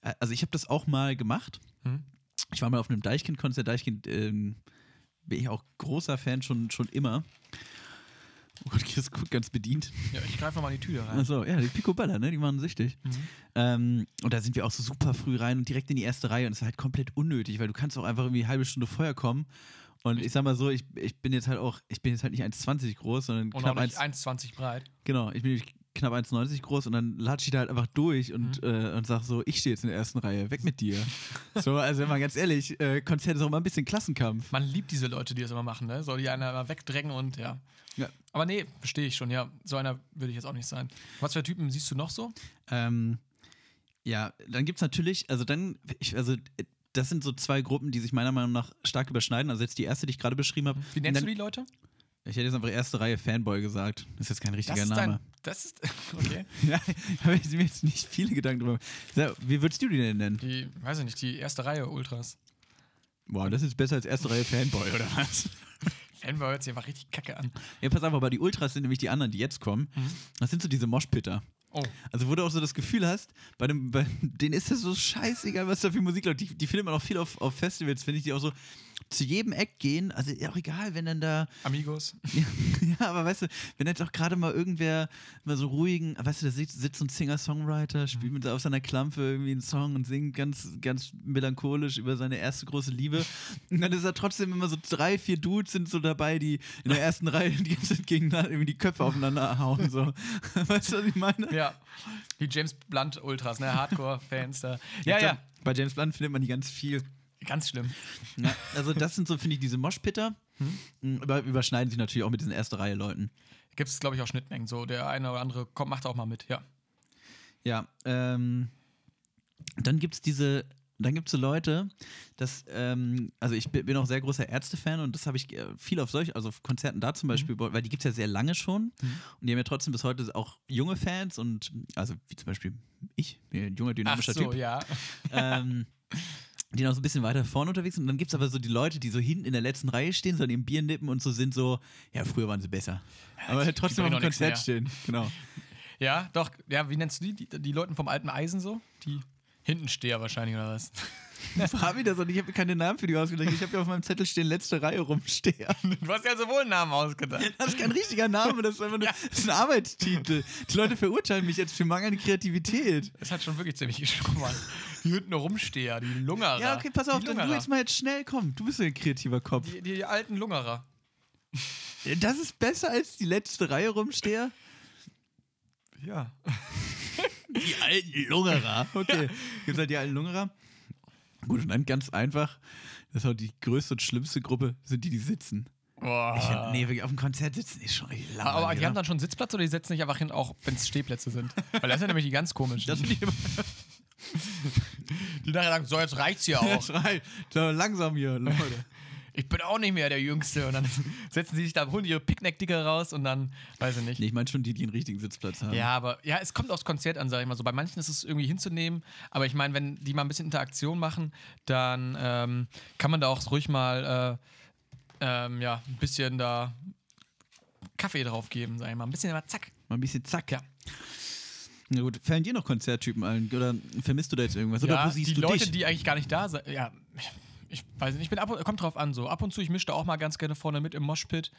äh, also ich habe das auch mal gemacht. Hm. Ich war mal auf einem Deichkind-Konzert. Deichkind ähm, bin ich auch großer Fan schon, schon immer. Oh Gott, Chris guckt ganz bedient. Ja, ich greife mal in die Tüte rein. Achso, ja, die Picobella, ne? Die waren süchtig. Ähm, und da sind wir auch so super früh rein und direkt in die erste Reihe und es ist halt komplett unnötig, weil du kannst auch einfach irgendwie eine halbe Stunde vorher kommen. Und ich sag mal so, ich, ich bin jetzt halt auch, ich bin jetzt halt nicht 1,20 groß, sondern Und knapp auch nicht 1, 1,20 breit. genau, ich bin knapp 1,90 groß und dann latsche ich da halt einfach durch und, Mhm. äh, und sag so, ich stehe jetzt in der ersten Reihe, weg mit dir. so, also mal ganz ehrlich, äh, Konzert ist auch mal ein bisschen Klassenkampf. Man liebt diese Leute, die das immer machen, ne? So die einer immer wegdrängen und ja. Ja. Aber nee, verstehe ich schon, ja. So einer würde ich jetzt auch nicht sein. Was für Typen siehst du noch so? Ähm, ja, dann gibt es natürlich, also dann, ich, also das sind so zwei Gruppen, die sich meiner Meinung nach stark überschneiden. Also jetzt die erste, die ich gerade beschrieben habe. Wie nennst dann, du die Leute? Ich hätte jetzt einfach erste Reihe Fanboy gesagt. Das ist jetzt kein richtiger ist Name. dein. Das ist. Okay. Ja, habe ich mir jetzt nicht viele Gedanken drüber. Wie würdest du die denn nennen? Die, weiß ich nicht, die erste Reihe Ultras. Boah, das ist besser als erste Reihe Fanboy, oder was? Fanboy hört sich einfach richtig kacke an. Ja, pass auf, aber die Ultras sind nämlich die anderen, die jetzt kommen. Das sind so diese Moshpitter. Oh. Also, wo du auch so das Gefühl hast, bei, dem, bei denen ist das so scheißegal, was da für Musik läuft. Die, die findet man auch viel auf, auf Festivals, finde ich, die auch so zu jedem Eck gehen. Also, auch egal, wenn dann da. Amigos. Ja, aber weißt du, wenn jetzt auch gerade mal irgendwer mal so ruhigen, weißt du, da sitzt, sitzt so ein Singer-Songwriter, spielt mit auf seiner Klampe irgendwie einen Song und singt ganz, ganz melancholisch über seine erste große Liebe. Und dann ist er trotzdem immer so drei, vier Dudes sind so dabei, die in der ersten Reihe die ganze Zeit gegeneinander irgendwie die Köpfe aufeinander hauen. So. Weißt du, was ich meine? Ja. Die James Blunt Ultras, ne? Hardcore-Fans da. Ja, ja. Bei James Blunt findet man die ganz viel. Ganz schlimm. Ja, also das sind so, finde ich, diese Moshpitter. Mhm. Aber überschneiden sich natürlich auch mit diesen erste Reihe Leuten. Gibt es, glaube ich, auch Schnittmengen. So, der eine oder andere kommt, macht auch mal mit, ja. Ja, ähm, dann gibt es diese, dann gibt es so Leute, dass, ähm, also ich bin auch sehr großer Ärzte-Fan und das habe ich äh, viel auf solch, also auf Konzerten da zum Beispiel, weil die gibt es ja sehr lange schon und die haben ja trotzdem bis heute auch junge Fans und, also wie zum Beispiel ich, ein junger, Ach dynamischer so, Typ, ja. ähm, die noch so ein bisschen weiter vorne unterwegs sind. Und dann gibt es aber so die Leute, die so hinten in der letzten Reihe stehen, so an ihrem Bier nippen und so sind so, ja, früher waren sie besser. Aber die- trotzdem auf dem Konzert stehen. Genau. Ja, doch. Ja, wie nennst du die? Die, die Leuten vom alten Eisen so? Die Hintensteher wahrscheinlich oder was? Fabi das und ich habe mir keine Namen für die ausgedacht. Ich habe ja auf meinem Zettel stehen, letzte Reihe rumstehen. Du hast ja sowohl einen Namen ausgedacht. Das ist kein richtiger Name, das ist einfach nur das ist ein Arbeitstitel. Die Leute verurteilen mich jetzt für mangelnde Kreativität. Das hat schon wirklich ziemlich geschrummert. Die hinten rumsteher, die Lungerer. Ja, okay, pass auf, dann du jetzt mal jetzt schnell, komm, du bist ja ein kreativer Kopf. Die, die alten Lungerer. Das ist besser als die letzte Reihe rumsteher? Ja. Die alten Lungerer. Okay, gibt halt die alten Lungerer. Gut, und dann ganz einfach, das ist auch die größte und schlimmste Gruppe, sind die, die sitzen. Boah. Ich nee, wirklich auf dem Konzert sitzen ist schon richtig aber, aber langweilig, die haben dann schon Sitzplatz oder die setzen sich einfach hin, auch wenn es Stehplätze sind? Weil das sind nämlich die ganz komischen. Das finde ich immer die nachher sagen, so jetzt reicht's hier auch. schrei. So, langsam hier, Leute. Ich bin auch nicht mehr der Jüngste. Und dann setzen sie sich da, holen ihre Picknickdicke raus und dann, weiß ich nicht. Nee, ich meine schon die, die einen richtigen Sitzplatz haben. Ja, aber ja, es kommt aufs Konzert an, sag ich mal so. Bei manchen ist es irgendwie hinzunehmen, aber ich meine, wenn die mal ein bisschen Interaktion machen, dann ähm, kann man da auch ruhig mal äh, ähm, ja, ein bisschen da Kaffee drauf geben, sag ich mal. Ein bisschen mal zack. Mal ein bisschen zack. Ja. Na gut, fallen dir noch Konzerttypen ein? Oder vermisst du da jetzt irgendwas? Oder ja, wo siehst die du Leute, dich? die eigentlich gar nicht da sind, ja, ich weiß nicht, ich bin ab und, kommt drauf an, so ab und zu, ich mische da auch mal ganz gerne vorne mit im Moshpit.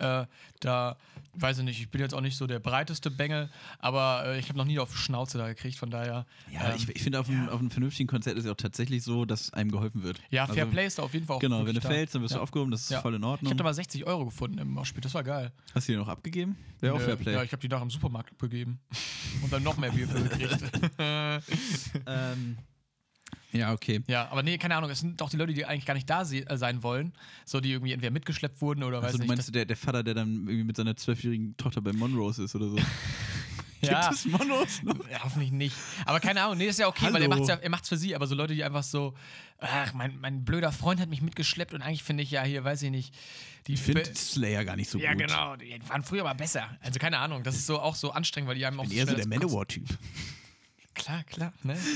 Äh, da, weiß ich nicht, ich bin jetzt auch nicht so der breiteste Bengel, aber äh, ich habe noch nie auf Schnauze da gekriegt, von daher. ja, ähm, ich, ich finde, auf, einem- auf einem vernünftigen Konzert ist ja auch tatsächlich so, dass einem geholfen wird. ja, Fair Also, Play ist da auf jeden Fall auch Genau, wenn du da. fällst, dann wirst Ja. du aufgehoben, das ist Ja. voll in Ich Ordnung. habe da mal 60 Euro gefunden im Moshpit, das war geil. Hast du die noch abgegeben? Wäre auch Nö, Fairplay. Ja, ich habe die nach im Supermarkt abgegeben. Und dann noch mehr Bier für gekriegt. ähm, ja, okay. ja, aber nee, keine Ahnung, es sind doch die Leute, die eigentlich gar nicht da se äh, sein wollen. So, die irgendwie entweder mitgeschleppt wurden oder weiß Also du nicht. meinst der, der Vater, der dann irgendwie mit seiner zwölfjährigen Tochter bei Monrose ist oder so? ja. Gibt es Monrose noch? Ja, hoffentlich nicht. Aber keine Ahnung, nee, das ist ja okay, weil er Hallo. macht's ja, er macht's für sie, aber so Leute, die einfach so, ach, mein, mein blöder Freund hat mich mitgeschleppt und eigentlich finde ich ja hier, weiß ich nicht, die Ich finde Slayer gar nicht so Ja, gut. genau, die waren früher mal besser. Also keine Ahnung, das ist so auch so anstrengend, weil die einem auch bin so eher so der Manowar-Typ. Klar, klar, ne?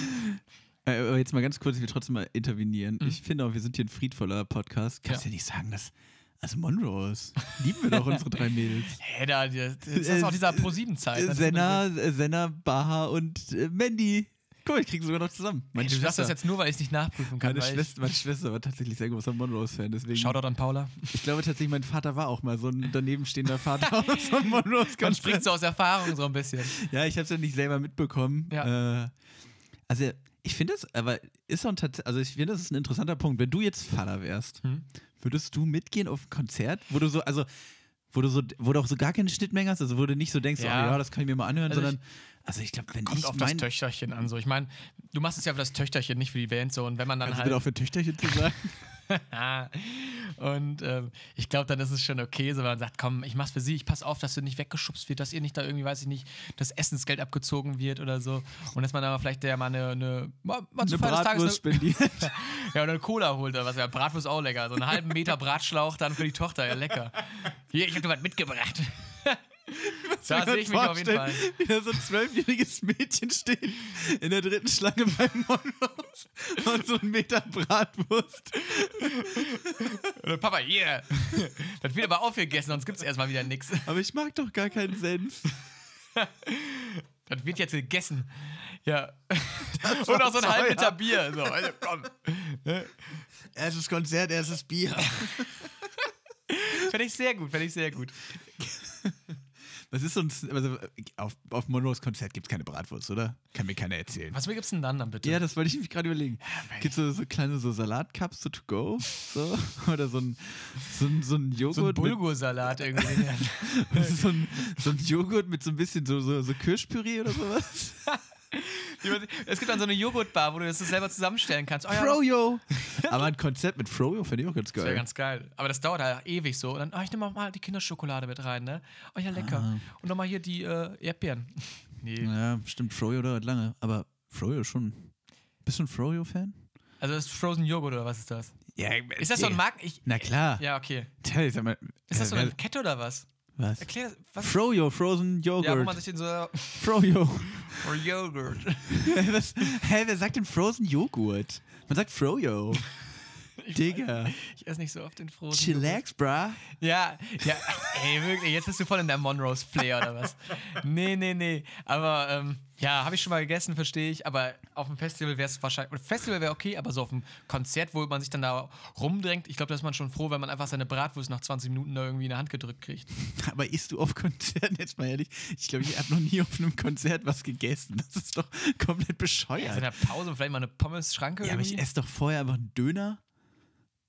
Äh, aber jetzt mal ganz kurz, ich will trotzdem mal intervenieren. Mhm. Ich finde auch, wir sind hier ein friedvoller Podcast. Kannst Ja. ja, nicht sagen, dass. Also Monrose. Lieben wir doch unsere drei Mädels. Hä, da, das ist auch dieser Pro-7-Zeit. Äh, Senna, äh, Senna, Baha und äh, Mandy. Guck mal, ich krieg sogar noch zusammen. Meine Du sagst das jetzt nur, weil ich es nicht nachprüfen kann. meine, Schwester, meine Schwester war tatsächlich sehr großer Monrose-Fan. Deswegen, Shoutout an Paula. ich glaube tatsächlich, mein Vater war auch mal so ein danebenstehender Vater aus so einem monrose Man spricht so aus Erfahrung so ein bisschen. Ja, ich habe es ja nicht selber mitbekommen. Ja. Äh, also ich finde es, aber ist so ein also ich finde, das ist ein interessanter Punkt. Wenn du jetzt Vater wärst, Hm? würdest du mitgehen auf ein Konzert, wo du so, also wo du so, wo du auch so gar keine Schnittmenge hast, also wo du nicht so denkst, Ja. oh, ja, das kann ich mir mal anhören, Also sondern, also ich glaube, wenn Kommt ich auf mein, das Töchterchen an. So. Ich meine, du machst es ja für das Töchterchen, nicht für die Band. So. Und wenn man dann kannst du halt. auch für Töchterchen zu sagen? und ähm, ich glaube, dann ist es schon okay, so wenn man sagt, komm, ich mach's für sie, ich pass auf, dass du nicht weggeschubst wird, dass ihr nicht da irgendwie, weiß ich nicht, das Essensgeld abgezogen wird oder so. Und dass man mal vielleicht der mal eine, eine, mal, mal eine Bratwurst spendiert. ja, oder eine Cola holt oder was. Ja, Bratwurst auch lecker. So einen halben Meter Bratschlauch dann für die Tochter, ja lecker. Hier, ich hab dir was mitgebracht. da sehe ich mich auf jeden Fall. Wie da so ein zwölfjähriges Mädchen steht in der dritten Schlange beim Monrose und so ein Meter Bratwurst. Oder Papa, hier. Das wird aber aufgegessen, sonst gibt's erstmal wieder nichts. Aber ich mag doch gar keinen Senf. Das wird jetzt gegessen. Ja. Und auch so ein halb Liter Bier. So, also komm. Erstes Konzert, erstes Bier. Fände ich sehr gut, fände ich sehr gut. Was ist so ein. Also auf, auf Monroes Konzert gibt es keine Bratwurst, oder? Kann mir keiner erzählen. Was gibt's denn dann dann bitte? Ja, das wollte ich mich gerade überlegen. Gibt es so, so kleine so Salatcups so to go? So? Oder so ein, so ein, so ein Joghurt. so ein Bulgursalat irgendwie. so, ein, so ein Joghurt mit so ein bisschen so, so, so Kirschpüree oder sowas. es gibt dann so eine Joghurtbar, wo du das selber zusammenstellen kannst. Oh, ja, Froyo! Aber ein Konzert mit Froyo finde ich auch ganz Das wäre geil. ganz geil. Aber das dauert halt ewig so. Und dann, oh, ich nehme mal die Kinderschokolade mit rein, ne? Oh ja, lecker. Ah. Und nochmal hier die äh, Erdbeeren. Nee. Ja, stimmt, Froyo dauert lange. Aber Froyo schon. Bist du ein Froyo-Fan? Also das ist Frozen Joghurt oder was ist das? Ja, Ist das so ein Marken? Ich, Na klar. Ja, okay. Tja, sag mal, Ist das so äh, eine Kette oder was? Was? Erklär, was? Froyo, Frozen Ja, wo Joghurt. man sich den so. Froyo. For Joghurt. Hä, wer sagt denn Frozen Joghurt? Man sagt Froyo. Ich, Digga. ich esse nicht so oft den Frozen. Chillax, bruh. Ja, ja, ey, wirklich, jetzt bist du voll in der Monrose Flair oder was? Nee, nee, nee. Aber ähm, ja, habe ich schon mal gegessen, verstehe ich. Aber auf dem Festival wäre es wahrscheinlich. Festival wäre okay, aber so auf dem Konzert, wo man sich dann da rumdrängt, ich glaube, da ist man schon froh, wenn man einfach seine Bratwurst nach 20 Minuten da irgendwie in der Hand gedrückt kriegt. Aber isst du auf Konzerten, jetzt mal ehrlich? Ich glaube, ich habe noch nie auf einem Konzert was gegessen. Das ist doch komplett Also in bescheuert. der Pause vielleicht mal eine Pommes-Schranke Ja, aber ich esse doch vorher einfach einen Döner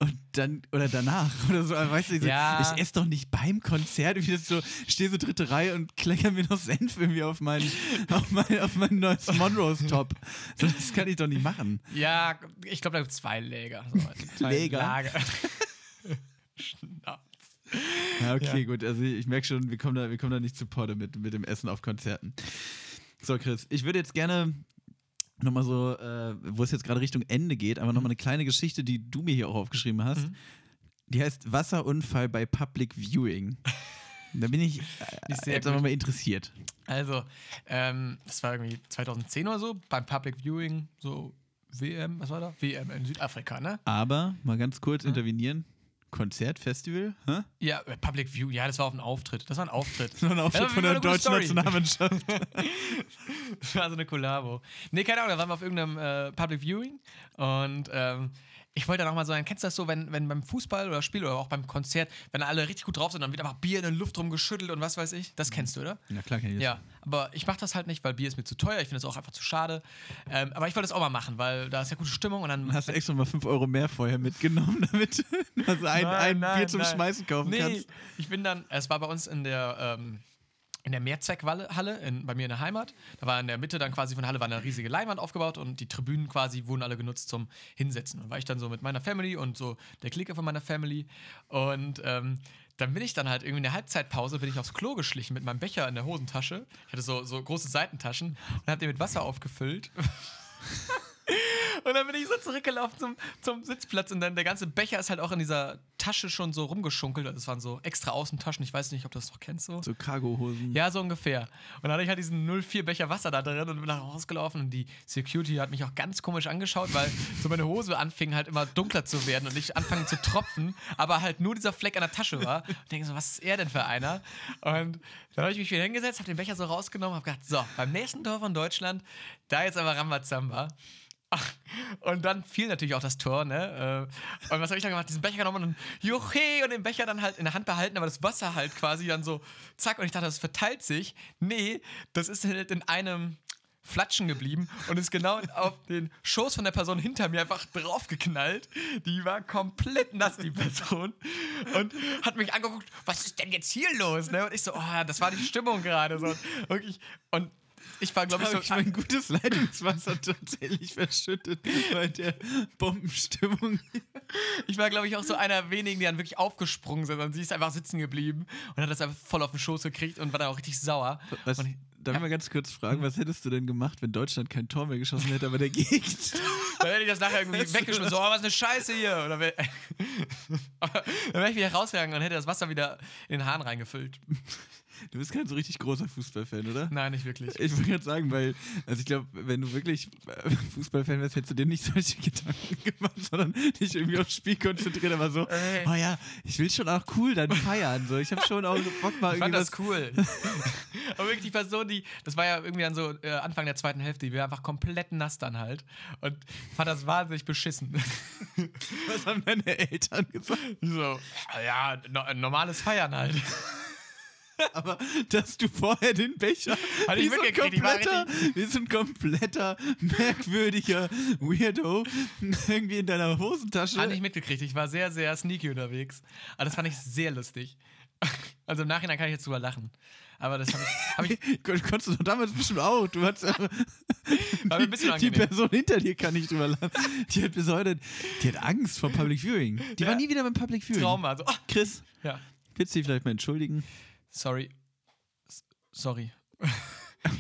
und dann, oder danach, oder so, weißt du, so, Ja. ich esse doch nicht beim Konzert, wie das so, stehe so dritte Reihe und klecker mir noch Senf irgendwie auf mein, auf mein, auf mein neues Monrose-Top. So, das kann ich doch nicht machen. Ja, ich glaube, da gibt es zwei Läger. So, zwei Läger? Lager. Schnaps. Ja, okay, Ja. gut, also ich merke schon, wir kommen da, wir kommen da nicht zu Potte mit, mit dem Essen auf Konzerten. So, Chris, ich würde jetzt gerne nochmal so, äh, wo es jetzt gerade Richtung Ende geht, aber nochmal eine kleine Geschichte, die du mir hier auch aufgeschrieben hast. Mhm. Die heißt Wasserunfall bei Public Viewing. Da bin ich äh, jetzt aber mal interessiert. Also, ähm, das war irgendwie 2010 oder so, beim Public Viewing, so WM, was war da? WM in Südafrika, ne? Aber mal ganz kurz intervenieren. Konzert, Festival? Hä? Ja, äh, Public View, ja, das war auf ein Auftritt. Das war ein Auftritt. So ein Auftritt von war der deutschen Story. Nationalmannschaft. Das war so eine Kollabo. Nee, keine Ahnung, da waren wir auf irgendeinem äh, Public Viewing und ähm, ich wollte dann auch mal sagen, kennst du das so, wenn, wenn beim Fußball oder Spiel oder auch beim Konzert, wenn alle richtig gut drauf sind, dann wird einfach Bier in der Luft rumgeschüttelt und was weiß ich. Das kennst du, oder? Na klar, kann ich das. Ja, aber ich mache das halt nicht, weil Bier ist mir zu teuer. Ich finde es auch einfach zu schade. Ähm, aber ich wollte das auch mal machen, weil da ist ja gute Stimmung und dann. Hast du extra mal 5 Euro mehr vorher mitgenommen, damit du also ein, ein Bier zum Schmeißen kaufen nee, kannst. ich bin dann, es war bei uns in der, ähm, in der Mehrzweckhalle in, bei mir in der Heimat. Da war in der Mitte dann quasi von der Halle war eine riesige Leinwand aufgebaut und die Tribünen quasi wurden alle genutzt zum Hinsetzen. Und war ich dann so mit meiner Family und so der Clique von meiner Family und ähm, dann bin ich dann halt irgendwie in der Halbzeitpause bin ich aufs Klo geschlichen mit meinem Becher in der Hosentasche. Ich hatte so, so große Seitentaschen und hab den mit Wasser aufgefüllt. Und dann bin ich so zurückgelaufen zum, zum Sitzplatz und dann der ganze Becher ist halt auch in dieser Tasche schon so rumgeschunkelt. Das waren so extra Außentaschen. Ich weiß nicht, ob du das noch kennst so. So Cargohosen. Ja, so ungefähr. Und dann hatte ich halt diesen 04 Becher Wasser da drin und bin da rausgelaufen und die Security hat mich auch ganz komisch angeschaut, weil so meine Hose anfing halt immer dunkler zu werden und ich anfangen zu tropfen, aber halt nur dieser Fleck an der Tasche war. Und denke so, was ist er denn für einer? Und dann habe ich mich wieder hingesetzt, habe den Becher so rausgenommen, habe gedacht, so, beim nächsten Tor von Deutschland, da jetzt aber Rambazamba. Ach, Und dann fiel natürlich auch das Tor, ne? Äh, Und was habe ich dann gemacht? Diesen Becher genommen und Juche und den Becher dann halt in der Hand behalten, aber das Wasser halt quasi dann so zack und ich dachte, das verteilt sich. Nee, das ist halt in einem Flatschen geblieben und ist genau auf den Schoß von der Person hinter mir einfach draufgeknallt. Die war komplett nass, die Person. Und hat mich angeguckt, was ist denn jetzt hier los? Ne? Und ich so, oh, das war die Stimmung gerade. So. Und ich, und ich war, glaube ich, so. ich mein gutes Leitungswasser tatsächlich verschüttet bei der Bombenstimmung. Ich war, glaube ich, auch so einer wenigen, die dann wirklich aufgesprungen sind und sie ist einfach sitzen geblieben und hat das einfach voll auf den Schoß gekriegt und war dann auch richtig sauer. Was, Und ich, darf ich mal ganz kurz fragen, was hättest du denn gemacht, wenn Deutschland kein Tor mehr geschossen hätte, aber der Gegend? dann hätte ich das nachher irgendwie weggeschmissen, so, oh, was eine Scheiße hier. Oder wär, dann wäre ich wieder rausgegangen und hätte das Wasser wieder in den Hahn reingefüllt. Du bist kein so richtig großer Fußballfan, oder? Nein, nicht wirklich. Ich wollte gerade sagen, weil, also ich glaube, wenn du wirklich äh, Fußballfan wärst, hättest du dir nicht solche Gedanken gemacht, sondern dich irgendwie aufs Spiel konzentriert, aber so, Ey. oh ja, ich will schon auch cool dann feiern. So. Ich habe schon auch so Bock mal Ich fand irgendwie das cool. Aber wirklich die Person, die, das war ja irgendwie dann so äh, Anfang der zweiten Hälfte, die war einfach komplett nass dann halt. Und fand das wahnsinnig beschissen. was haben deine Eltern gesagt. so, ja, no, normales Feiern halt. Aber dass du vorher den Becher Hatte ich wie, so ein die kompletter, wie so ein kompletter, merkwürdiger Weirdo irgendwie in deiner Hosentasche. Habe ich mitgekriegt. Ich war sehr, sehr sneaky unterwegs. Aber das fand ich sehr lustig. Also im Nachhinein kann ich jetzt drüber lachen. Aber das habe ich, hab ich Kon- Konntest du doch damals bestimmt auch. Du war mir ein bisschen die. Person hinter dir kann nicht drüber lachen. Die hat bis heute, die hat Angst vor Public Viewing. Die Ja. war nie wieder beim Public Viewing. Trauma. So, ah, Chris, ja. willst du dich vielleicht mal entschuldigen? Sorry. Sorry.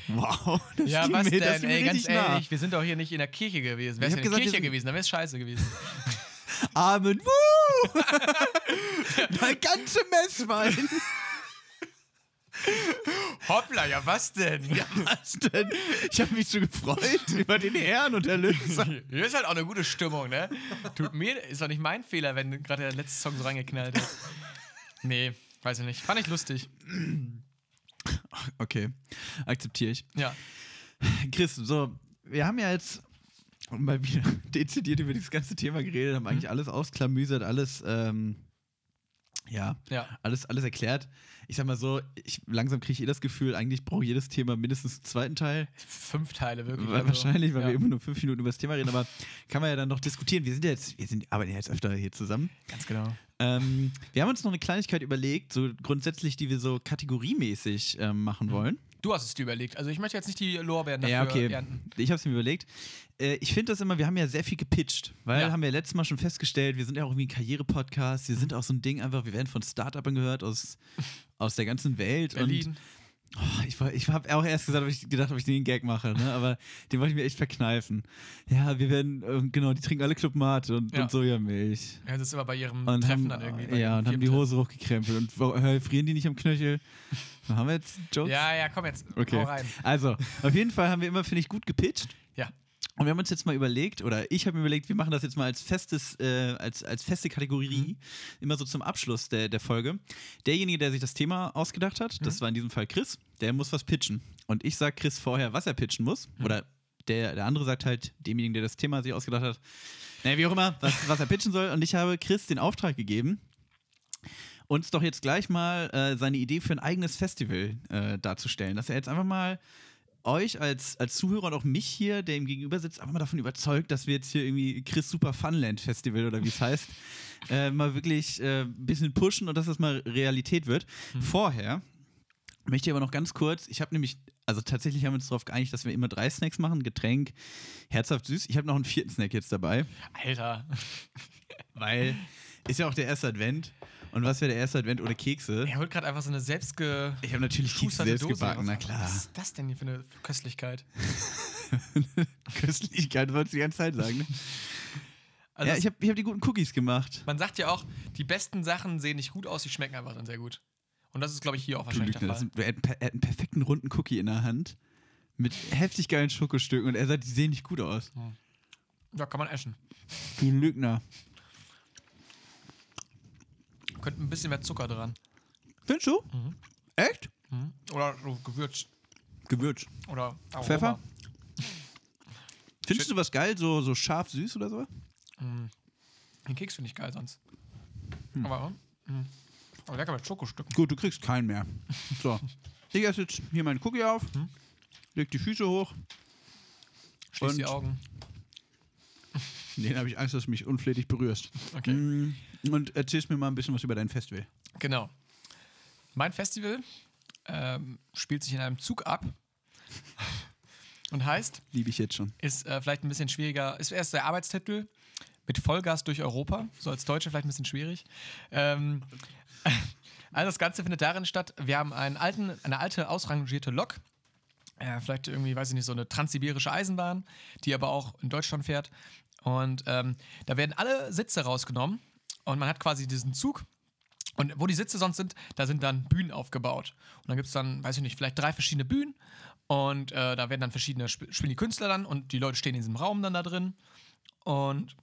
Wow, das Ja, was mir, denn? Ey, ganz richtig nah. ehrlich, wir sind doch hier nicht in der Kirche gewesen. Wär's Ich in der Kirche gewesen, dann wär's scheiße gewesen. Amen. Woo! Mein ganze Messwein. Hoppla, ja, was denn? Ja, was denn? Ich habe mich so gefreut über den Herrn und Erlöser. Hier ist halt auch eine gute Stimmung, ne? Tut mir, ist doch nicht mein Fehler, wenn gerade der letzte Song so reingeknallt hat. Nee, weiß ich nicht. Fand ich lustig. Okay, akzeptiere ich. Ja. Chris, so, wir haben ja jetzt mal wieder dezidiert über dieses ganze Thema geredet, haben eigentlich alles ausklamüsert, alles, ähm, ja, Ja. alles, alles erklärt. Ich sag mal so, ich, langsam kriege ich eh das Gefühl, eigentlich braucht jedes Thema mindestens einen zweiten Teil. Fünf Teile wirklich. Weil also, wahrscheinlich, weil ja. wir immer nur fünf Minuten über das Thema reden, aber kann man ja dann noch diskutieren. Wir sind ja jetzt, wir sind, arbeiten ja jetzt öfter hier zusammen. Ganz genau. Ähm, wir haben uns noch eine Kleinigkeit überlegt, so grundsätzlich, die wir so kategoriemäßig ähm, machen wollen. Du hast es dir überlegt. Also ich möchte jetzt nicht die Lorbeeren dafür Ja, okay. ernten. Ich habe es mir überlegt. Äh, ich finde das immer, wir haben ja sehr viel gepitcht, weil Ja. haben wir letztes Mal schon festgestellt, wir sind ja auch irgendwie ein Karriere-Podcast, wir Mhm. sind auch so ein Ding einfach, wir werden von Startupern gehört aus, aus der ganzen Welt. Berlin. Und oh, ich ich habe auch erst gesagt, ob ich gedacht, ob ich den Gag mache, ne? aber den wollte ich mir echt verkneifen. Ja, wir werden, äh, genau, die trinken alle Club Mate und, Ja. und Sojamilch. Ja, das ist immer bei ihrem Und Treffen haben, dann irgendwie. ja, und haben die. Hose hochgekrempelt. Und äh, frieren die nicht am Knöchel? Haben wir jetzt Jokes? Ja, ja, komm jetzt. Okay. Hau rein. Also, auf jeden Fall haben wir immer, finde ich, gut gepitcht. Ja. Und wir haben uns jetzt mal überlegt, oder ich habe mir überlegt, wir machen das jetzt mal als festes, äh, als, als feste Mhm. Kategorie, immer so zum Abschluss der, der Folge. Derjenige, der sich das Thema ausgedacht hat, Mhm. das war in diesem Fall Chris, der muss was pitchen. Und ich sage Chris vorher, was er pitchen muss. Mhm. Oder der, der andere sagt halt demjenigen, der das Thema sich ausgedacht hat, naja, wie auch immer, was, was er pitchen soll. Und ich habe Chris den Auftrag gegeben, uns doch jetzt gleich mal äh, seine Idee für ein eigenes Festival äh, darzustellen. Dass er jetzt einfach mal euch als, als Zuhörer und auch mich hier, der ihm gegenüber sitzt, einfach mal davon überzeugt, dass wir jetzt hier irgendwie Chris Super Funland Festival oder wie es heißt, äh, mal wirklich äh, ein bisschen pushen und dass das mal Realität wird. Vorher möchte ich aber noch ganz kurz, ich habe nämlich, also tatsächlich haben wir uns darauf geeinigt, dass wir immer drei Snacks machen, Getränk, herzhaft süß. Ich habe noch einen vierten Snack jetzt dabei, Alter. weil ist ja auch der erste Advent. Und was wäre der erste Advent ohne Kekse? Er holt gerade einfach so eine selbstge. Ich habe natürlich Kekse selbst Dose gebacken, na klar. Was ist das denn hier für eine Köstlichkeit? Köstlichkeit, wolltest du die ganze Zeit sagen. Ne? Also ja, ich habe ich hab die guten Cookies gemacht. man sagt ja auch, die besten Sachen sehen nicht gut aus, die schmecken einfach dann sehr gut. Und das ist, glaube ich, hier auch wahrscheinlich Lügner, der das Fall. sind, er, hat, er hat einen perfekten runden Cookie in der Hand mit heftig geilen Schokostücken und er sagt, die sehen nicht gut aus. Ja, kann man essen. Du Lügner. Könnte ein bisschen mehr Zucker dran. Findest du? Mhm. Echt? Oder so Gewürz. Gewürz. Oder Aroma. Pfeffer? Findest du was geil, so, so scharf süß oder so? Den Keks finde ich geil sonst. Hm. Aber, mm. aber lecker mit Schokostücken. Gut, du kriegst keinen mehr. So. Ich esse jetzt hier meinen Cookie auf, Hm. leg die Füße hoch. Schließ die Augen. Den habe ich Angst, dass du mich unflätig berührst. Okay. Mm, Und erzählst mir mal ein bisschen was über dein Festival. Genau. Mein Festival ähm, spielt sich in einem Zug ab und heißt, Liebe ich jetzt schon. ist äh, vielleicht ein bisschen schwieriger, ist erst der Arbeitstitel mit Vollgas durch Europa, so als Deutsche vielleicht ein bisschen schwierig. Ähm, also das Ganze findet darin statt, wir haben einen alten, eine alte ausrangierte Lok, äh, vielleicht irgendwie, weiß ich nicht, so eine transsibirische Eisenbahn, die aber auch in Deutschland fährt. Und ähm, da werden alle Sitze rausgenommen und man hat quasi diesen Zug. Und wo die Sitze sonst sind, da sind dann Bühnen aufgebaut. Und dann gibt es dann, weiß ich nicht, vielleicht drei verschiedene Bühnen. Und äh, da werden dann verschiedene, sp spielen die Künstler dann und die Leute stehen in diesem Raum dann da drin. Und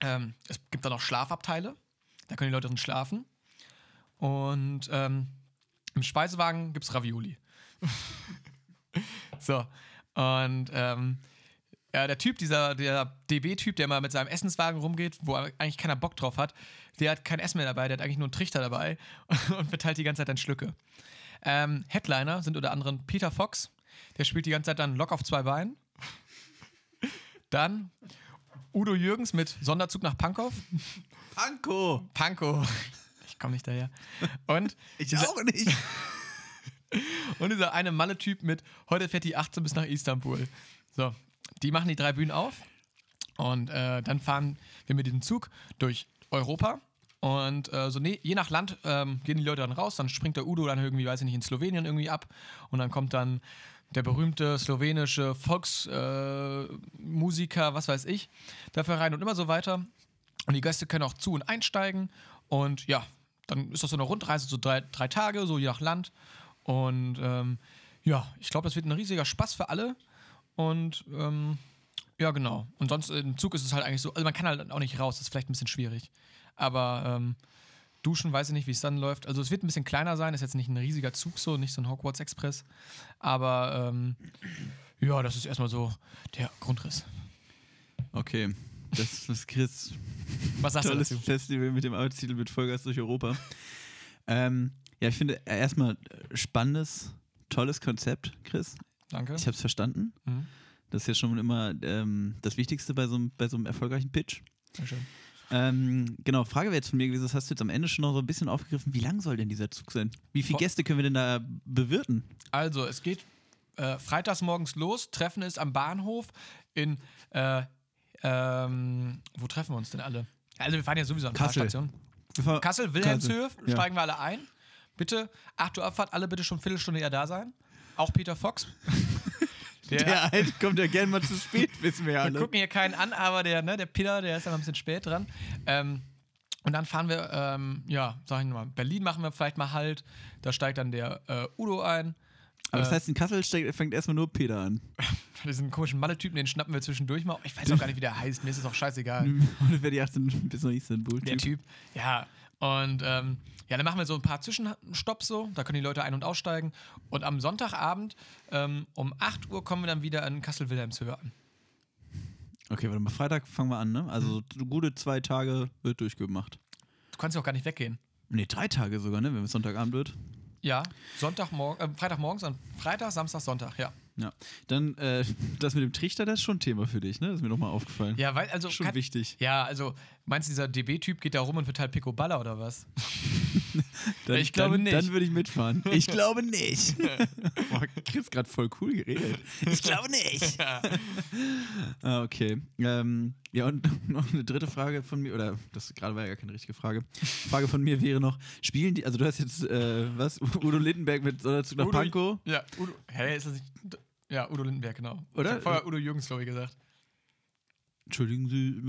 ähm, es gibt dann auch Schlafabteile. Da können die Leute drin schlafen. Und ähm, im Speisewagen gibt es Ravioli. so. Und ähm, ja, der Typ, dieser der DB-Typ, der mal mit seinem Essenswagen rumgeht, wo eigentlich keiner Bock drauf hat, der hat kein Essen mehr dabei, der hat eigentlich nur einen Trichter dabei und verteilt die ganze Zeit dann Schlücke. Ähm, Headliner sind unter anderem Peter Fox, der spielt die ganze Zeit dann Lock auf zwei Beinen. Dann Udo Jürgens mit Sonderzug nach Pankow. Panko! Pankow. Ich komme nicht daher. Und Ich dieser, auch nicht. und dieser eine Malle-Typ mit heute fährt die 18 bis nach Istanbul. So, die machen die drei Bühnen auf und äh, dann fahren wir mit diesem Zug durch Europa. Und äh, so ne, je nach Land ähm, gehen die Leute dann raus, dann springt der Udo dann irgendwie, weiß ich nicht, in Slowenien irgendwie ab und dann kommt dann der berühmte slowenische Volksmusiker, äh, was weiß ich, dafür rein und immer so weiter. Und die Gäste können auch zu und einsteigen und ja, dann ist das so eine Rundreise, so drei, drei Tage, so je nach Land. Und ähm, ja, ich glaube, das wird ein riesiger Spaß für alle. Und ähm, ja, genau. Und sonst im Zug ist es halt eigentlich so, also man kann halt auch nicht raus, das ist vielleicht ein bisschen schwierig. Aber ähm, duschen, weiß ich nicht, wie es dann läuft. Also es wird ein bisschen kleiner sein, ist jetzt nicht ein riesiger Zug so, nicht so ein Hogwarts Express. Aber ähm, ja, das ist erstmal so der Grundriss. Okay. Das ist Chris. Was sagst Tolles du dazu? Festival mit dem Arbeitstitel mit Vollgas durch Europa. ähm, ja, ich finde äh, erstmal äh, spannendes, tolles Konzept, Chris. Danke. Ich habe es verstanden. Mhm. Das ist ja schon immer ähm, das Wichtigste bei so, einem- bei so einem erfolgreichen Pitch. Dankeschön. Ähm, genau, Frage wäre jetzt von mir gewesen, das hast du jetzt am Ende schon noch so ein bisschen aufgegriffen. Wie lang soll denn dieser Zug sein? Wie viele Gäste können wir denn da bewirten? Also, es geht äh, freitags morgens los. Treffen ist am Bahnhof in. Äh, ähm, wo treffen wir uns denn alle? Also, wir fahren ja sowieso an Kassel. Stationen. Kassel, Wilhelmshöhe, ja. steigen wir alle ein. Bitte, 8 Uhr Abfahrt, alle bitte schon eine Viertelstunde eher da sein. Auch Peter Fox. Der, Der halt kommt ja gerne mal zu spät, wissen wir ja wir alle. gucken hier keinen an, aber der, ne, der Peter, der ist dann ein bisschen spät dran. Ähm, und dann fahren wir, ähm, ja, sag ich mal, Berlin machen wir vielleicht mal Halt. Da steigt dann der äh, Udo ein. Aber das Äh, heißt, in Kassel steigt, fängt erstmal nur Peter an. Diesen komischen Malle-Typen, den schnappen wir zwischendurch mal. Ich weiß auch gar nicht, wie der heißt. Mir ist es auch scheißegal. Und wer die 18 bis nach Istanbul. Der Typ. Ja. Und ähm, ja, dann machen wir so ein paar Zwischenstopps so. Da können die Leute ein- und aussteigen. Und am Sonntagabend ähm, um 8 Uhr kommen wir dann wieder in Kassel-Wilhelmshöhe an. Okay, warte mal, Freitag fangen wir an, ne? Also Mhm. so gute zwei Tage wird durchgemacht. Du kannst ja auch gar nicht weggehen. Ne, drei Tage sogar, ne? Wenn es Sonntagabend wird. Ja, Sonntagmorgen, äh, Freitagmorgens, Freitag, Samstag, Sonntag, ja. Ja. Dann, äh, das mit dem Trichter, das ist schon ein Thema für dich, ne? Das ist mir nochmal aufgefallen. Ja, weil, also. schon kann- wichtig. Ja, also, meinst du, dieser DB-Typ geht da rum und verteilt Picoballa oder was? Dann, ich glaube dann, nicht. Dann würde ich mitfahren. Ich glaube nicht. Boah, Chris gerade voll cool geredet. Ich glaube nicht. ah, okay. Ähm, ja, und noch eine dritte Frage von mir, oder das gerade war ja gar keine richtige Frage. Frage von mir wäre noch: Spielen die, also du hast jetzt, äh, was, Udo Lindenberg mit Sonderzug nach Udo- Pankow? Ja, Udo. Hä, ist das nicht. Ja, Udo Lindenberg, genau. Oder? Ich vorher Udo Jürgens, glaube ich, gesagt. Entschuldigen Sie,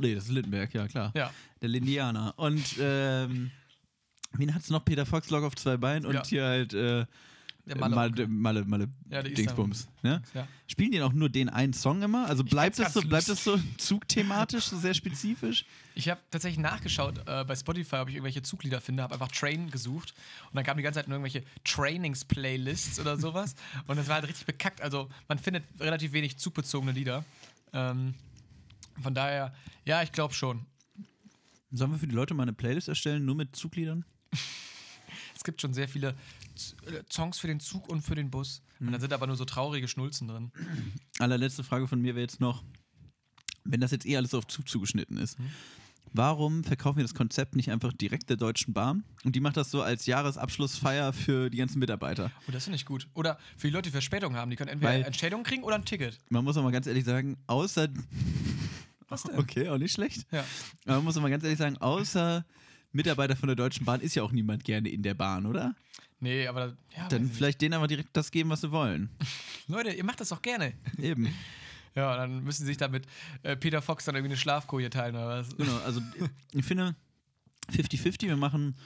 nee, das ist Lindenberg, ja klar. Ja. Der Lindianer. Und ähm, wen hat's noch? Peter Fox, Log auf zwei Beinen und Ja. hier halt äh, Der Malle, Malle. Malle, Malle, Ja, Dingsbums. Ne? Ja. Spielen die auch nur den einen Song immer? Also bleibt das so, bleibt das so zugthematisch, so sehr spezifisch? Ich habe tatsächlich nachgeschaut, äh, bei Spotify, ob ich irgendwelche Zuglieder finde, habe einfach Train gesucht und dann kamen die ganze Zeit nur irgendwelche Trainings-Playlists oder sowas und das war halt richtig bekackt. Also man findet relativ wenig zugbezogene Lieder. Ähm, von daher, ja, ich glaube schon. Sollen wir für die Leute mal eine Playlist erstellen, nur mit Zugliedern? Es gibt schon sehr viele äh, Songs für den Zug und für den Bus. Und dann sind aber nur so traurige Schnulzen drin. Allerletzte Frage von mir wäre jetzt noch, wenn das jetzt eh alles auf Zug zugeschnitten ist, warum verkaufen wir das Konzept nicht einfach direkt der Deutschen Bahn? Und die macht das so als Jahresabschlussfeier für die ganzen Mitarbeiter. Oh, das finde ich gut. Oder für die Leute, die Verspätung haben, die können entweder Weil- Entschädigung kriegen oder ein Ticket. Man muss auch mal ganz ehrlich sagen, außer. Was denn? Okay, auch nicht schlecht. Ja. Aber man muss auch mal ganz ehrlich sagen, außer Mitarbeiter von der Deutschen Bahn ist ja auch niemand gerne in der Bahn, oder? Nee, aber ja, Dann vielleicht denen aber direkt das geben, was sie wollen. Leute, ihr macht das doch gerne. Eben. Ja, dann müssen sie sich dann mit äh, Peter Fox dann irgendwie eine Schlafkoje teilen oder was. Genau, also ich finde 50-50, wir machen,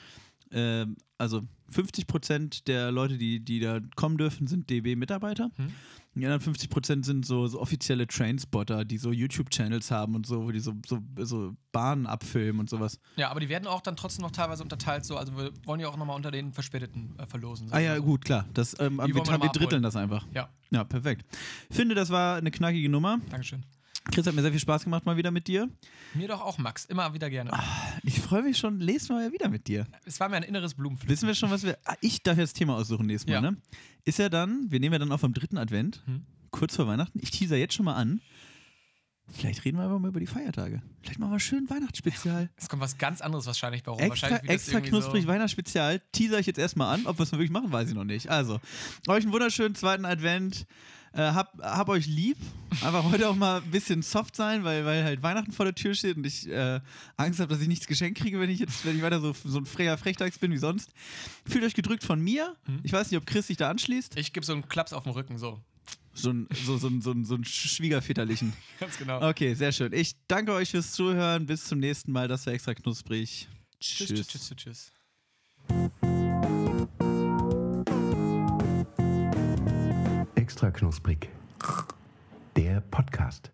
ähm, also 50% der Leute, die, die da kommen dürfen, sind DB-Mitarbeiter. Hm. Die anderen 50% sind so, so offizielle Trainspotter, die so YouTube-Channels haben und so, wo die so, so, so Bahnen abfilmen und sowas. Ja, aber die werden auch dann trotzdem noch teilweise unterteilt, so. Also wir wollen ja auch nochmal unter den Verspäteten äh, verlosen. Ah ja, so. gut, klar. Das, ähm, wir, wir wir dritteln das einfach. Ja, Ja, perfekt. Finde, das war eine knackige Nummer. Dankeschön. Chris hat mir sehr viel Spaß gemacht mal wieder mit dir. Mir doch auch, Max. Immer wieder gerne. Ich freue mich schon, nächstes Mal wieder mit dir. Es war mir ein inneres Blumenpflücken. Wissen wir schon, was wir. Ah, ich darf jetzt das Thema aussuchen nächstes Mal, Ja. ne? Ist ja dann, wir nehmen ja dann auf am dritten Advent, Hm. kurz vor Weihnachten. Ich teaser jetzt schon mal an. Vielleicht reden wir einfach mal über die Feiertage. Vielleicht machen wir schön Weihnachtsspezial. Es kommt was ganz anderes wahrscheinlich bei rum. Extra, extra knusprig so, Weihnachtsspezial. Teaser ich jetzt erstmal an. Ob wir es wirklich machen, weiß ich noch nicht. Also, euch einen wunderschönen zweiten Advent. Äh, hab, hab euch lieb. Einfach heute auch mal ein bisschen soft sein, weil, weil halt Weihnachten vor der Tür steht und ich äh, Angst habe, dass ich nichts geschenkt kriege, wenn ich jetzt, wenn ich weiter so, so ein frecher Frechdachs bin wie sonst. Fühlt euch gedrückt von mir. Hm. Ich weiß nicht, ob Chris sich da anschließt. Ich gebe so einen Klaps auf den Rücken, so. So ein, so, so, ein- so, ein- so ein Schwiegerväterlichen. Ganz genau. Okay, sehr schön. Ich danke euch fürs Zuhören. Bis zum nächsten Mal. Das war extra knusprig. Tschüss, tschüss, tschüss, tschüss. Extra knusprig. Der Podcast.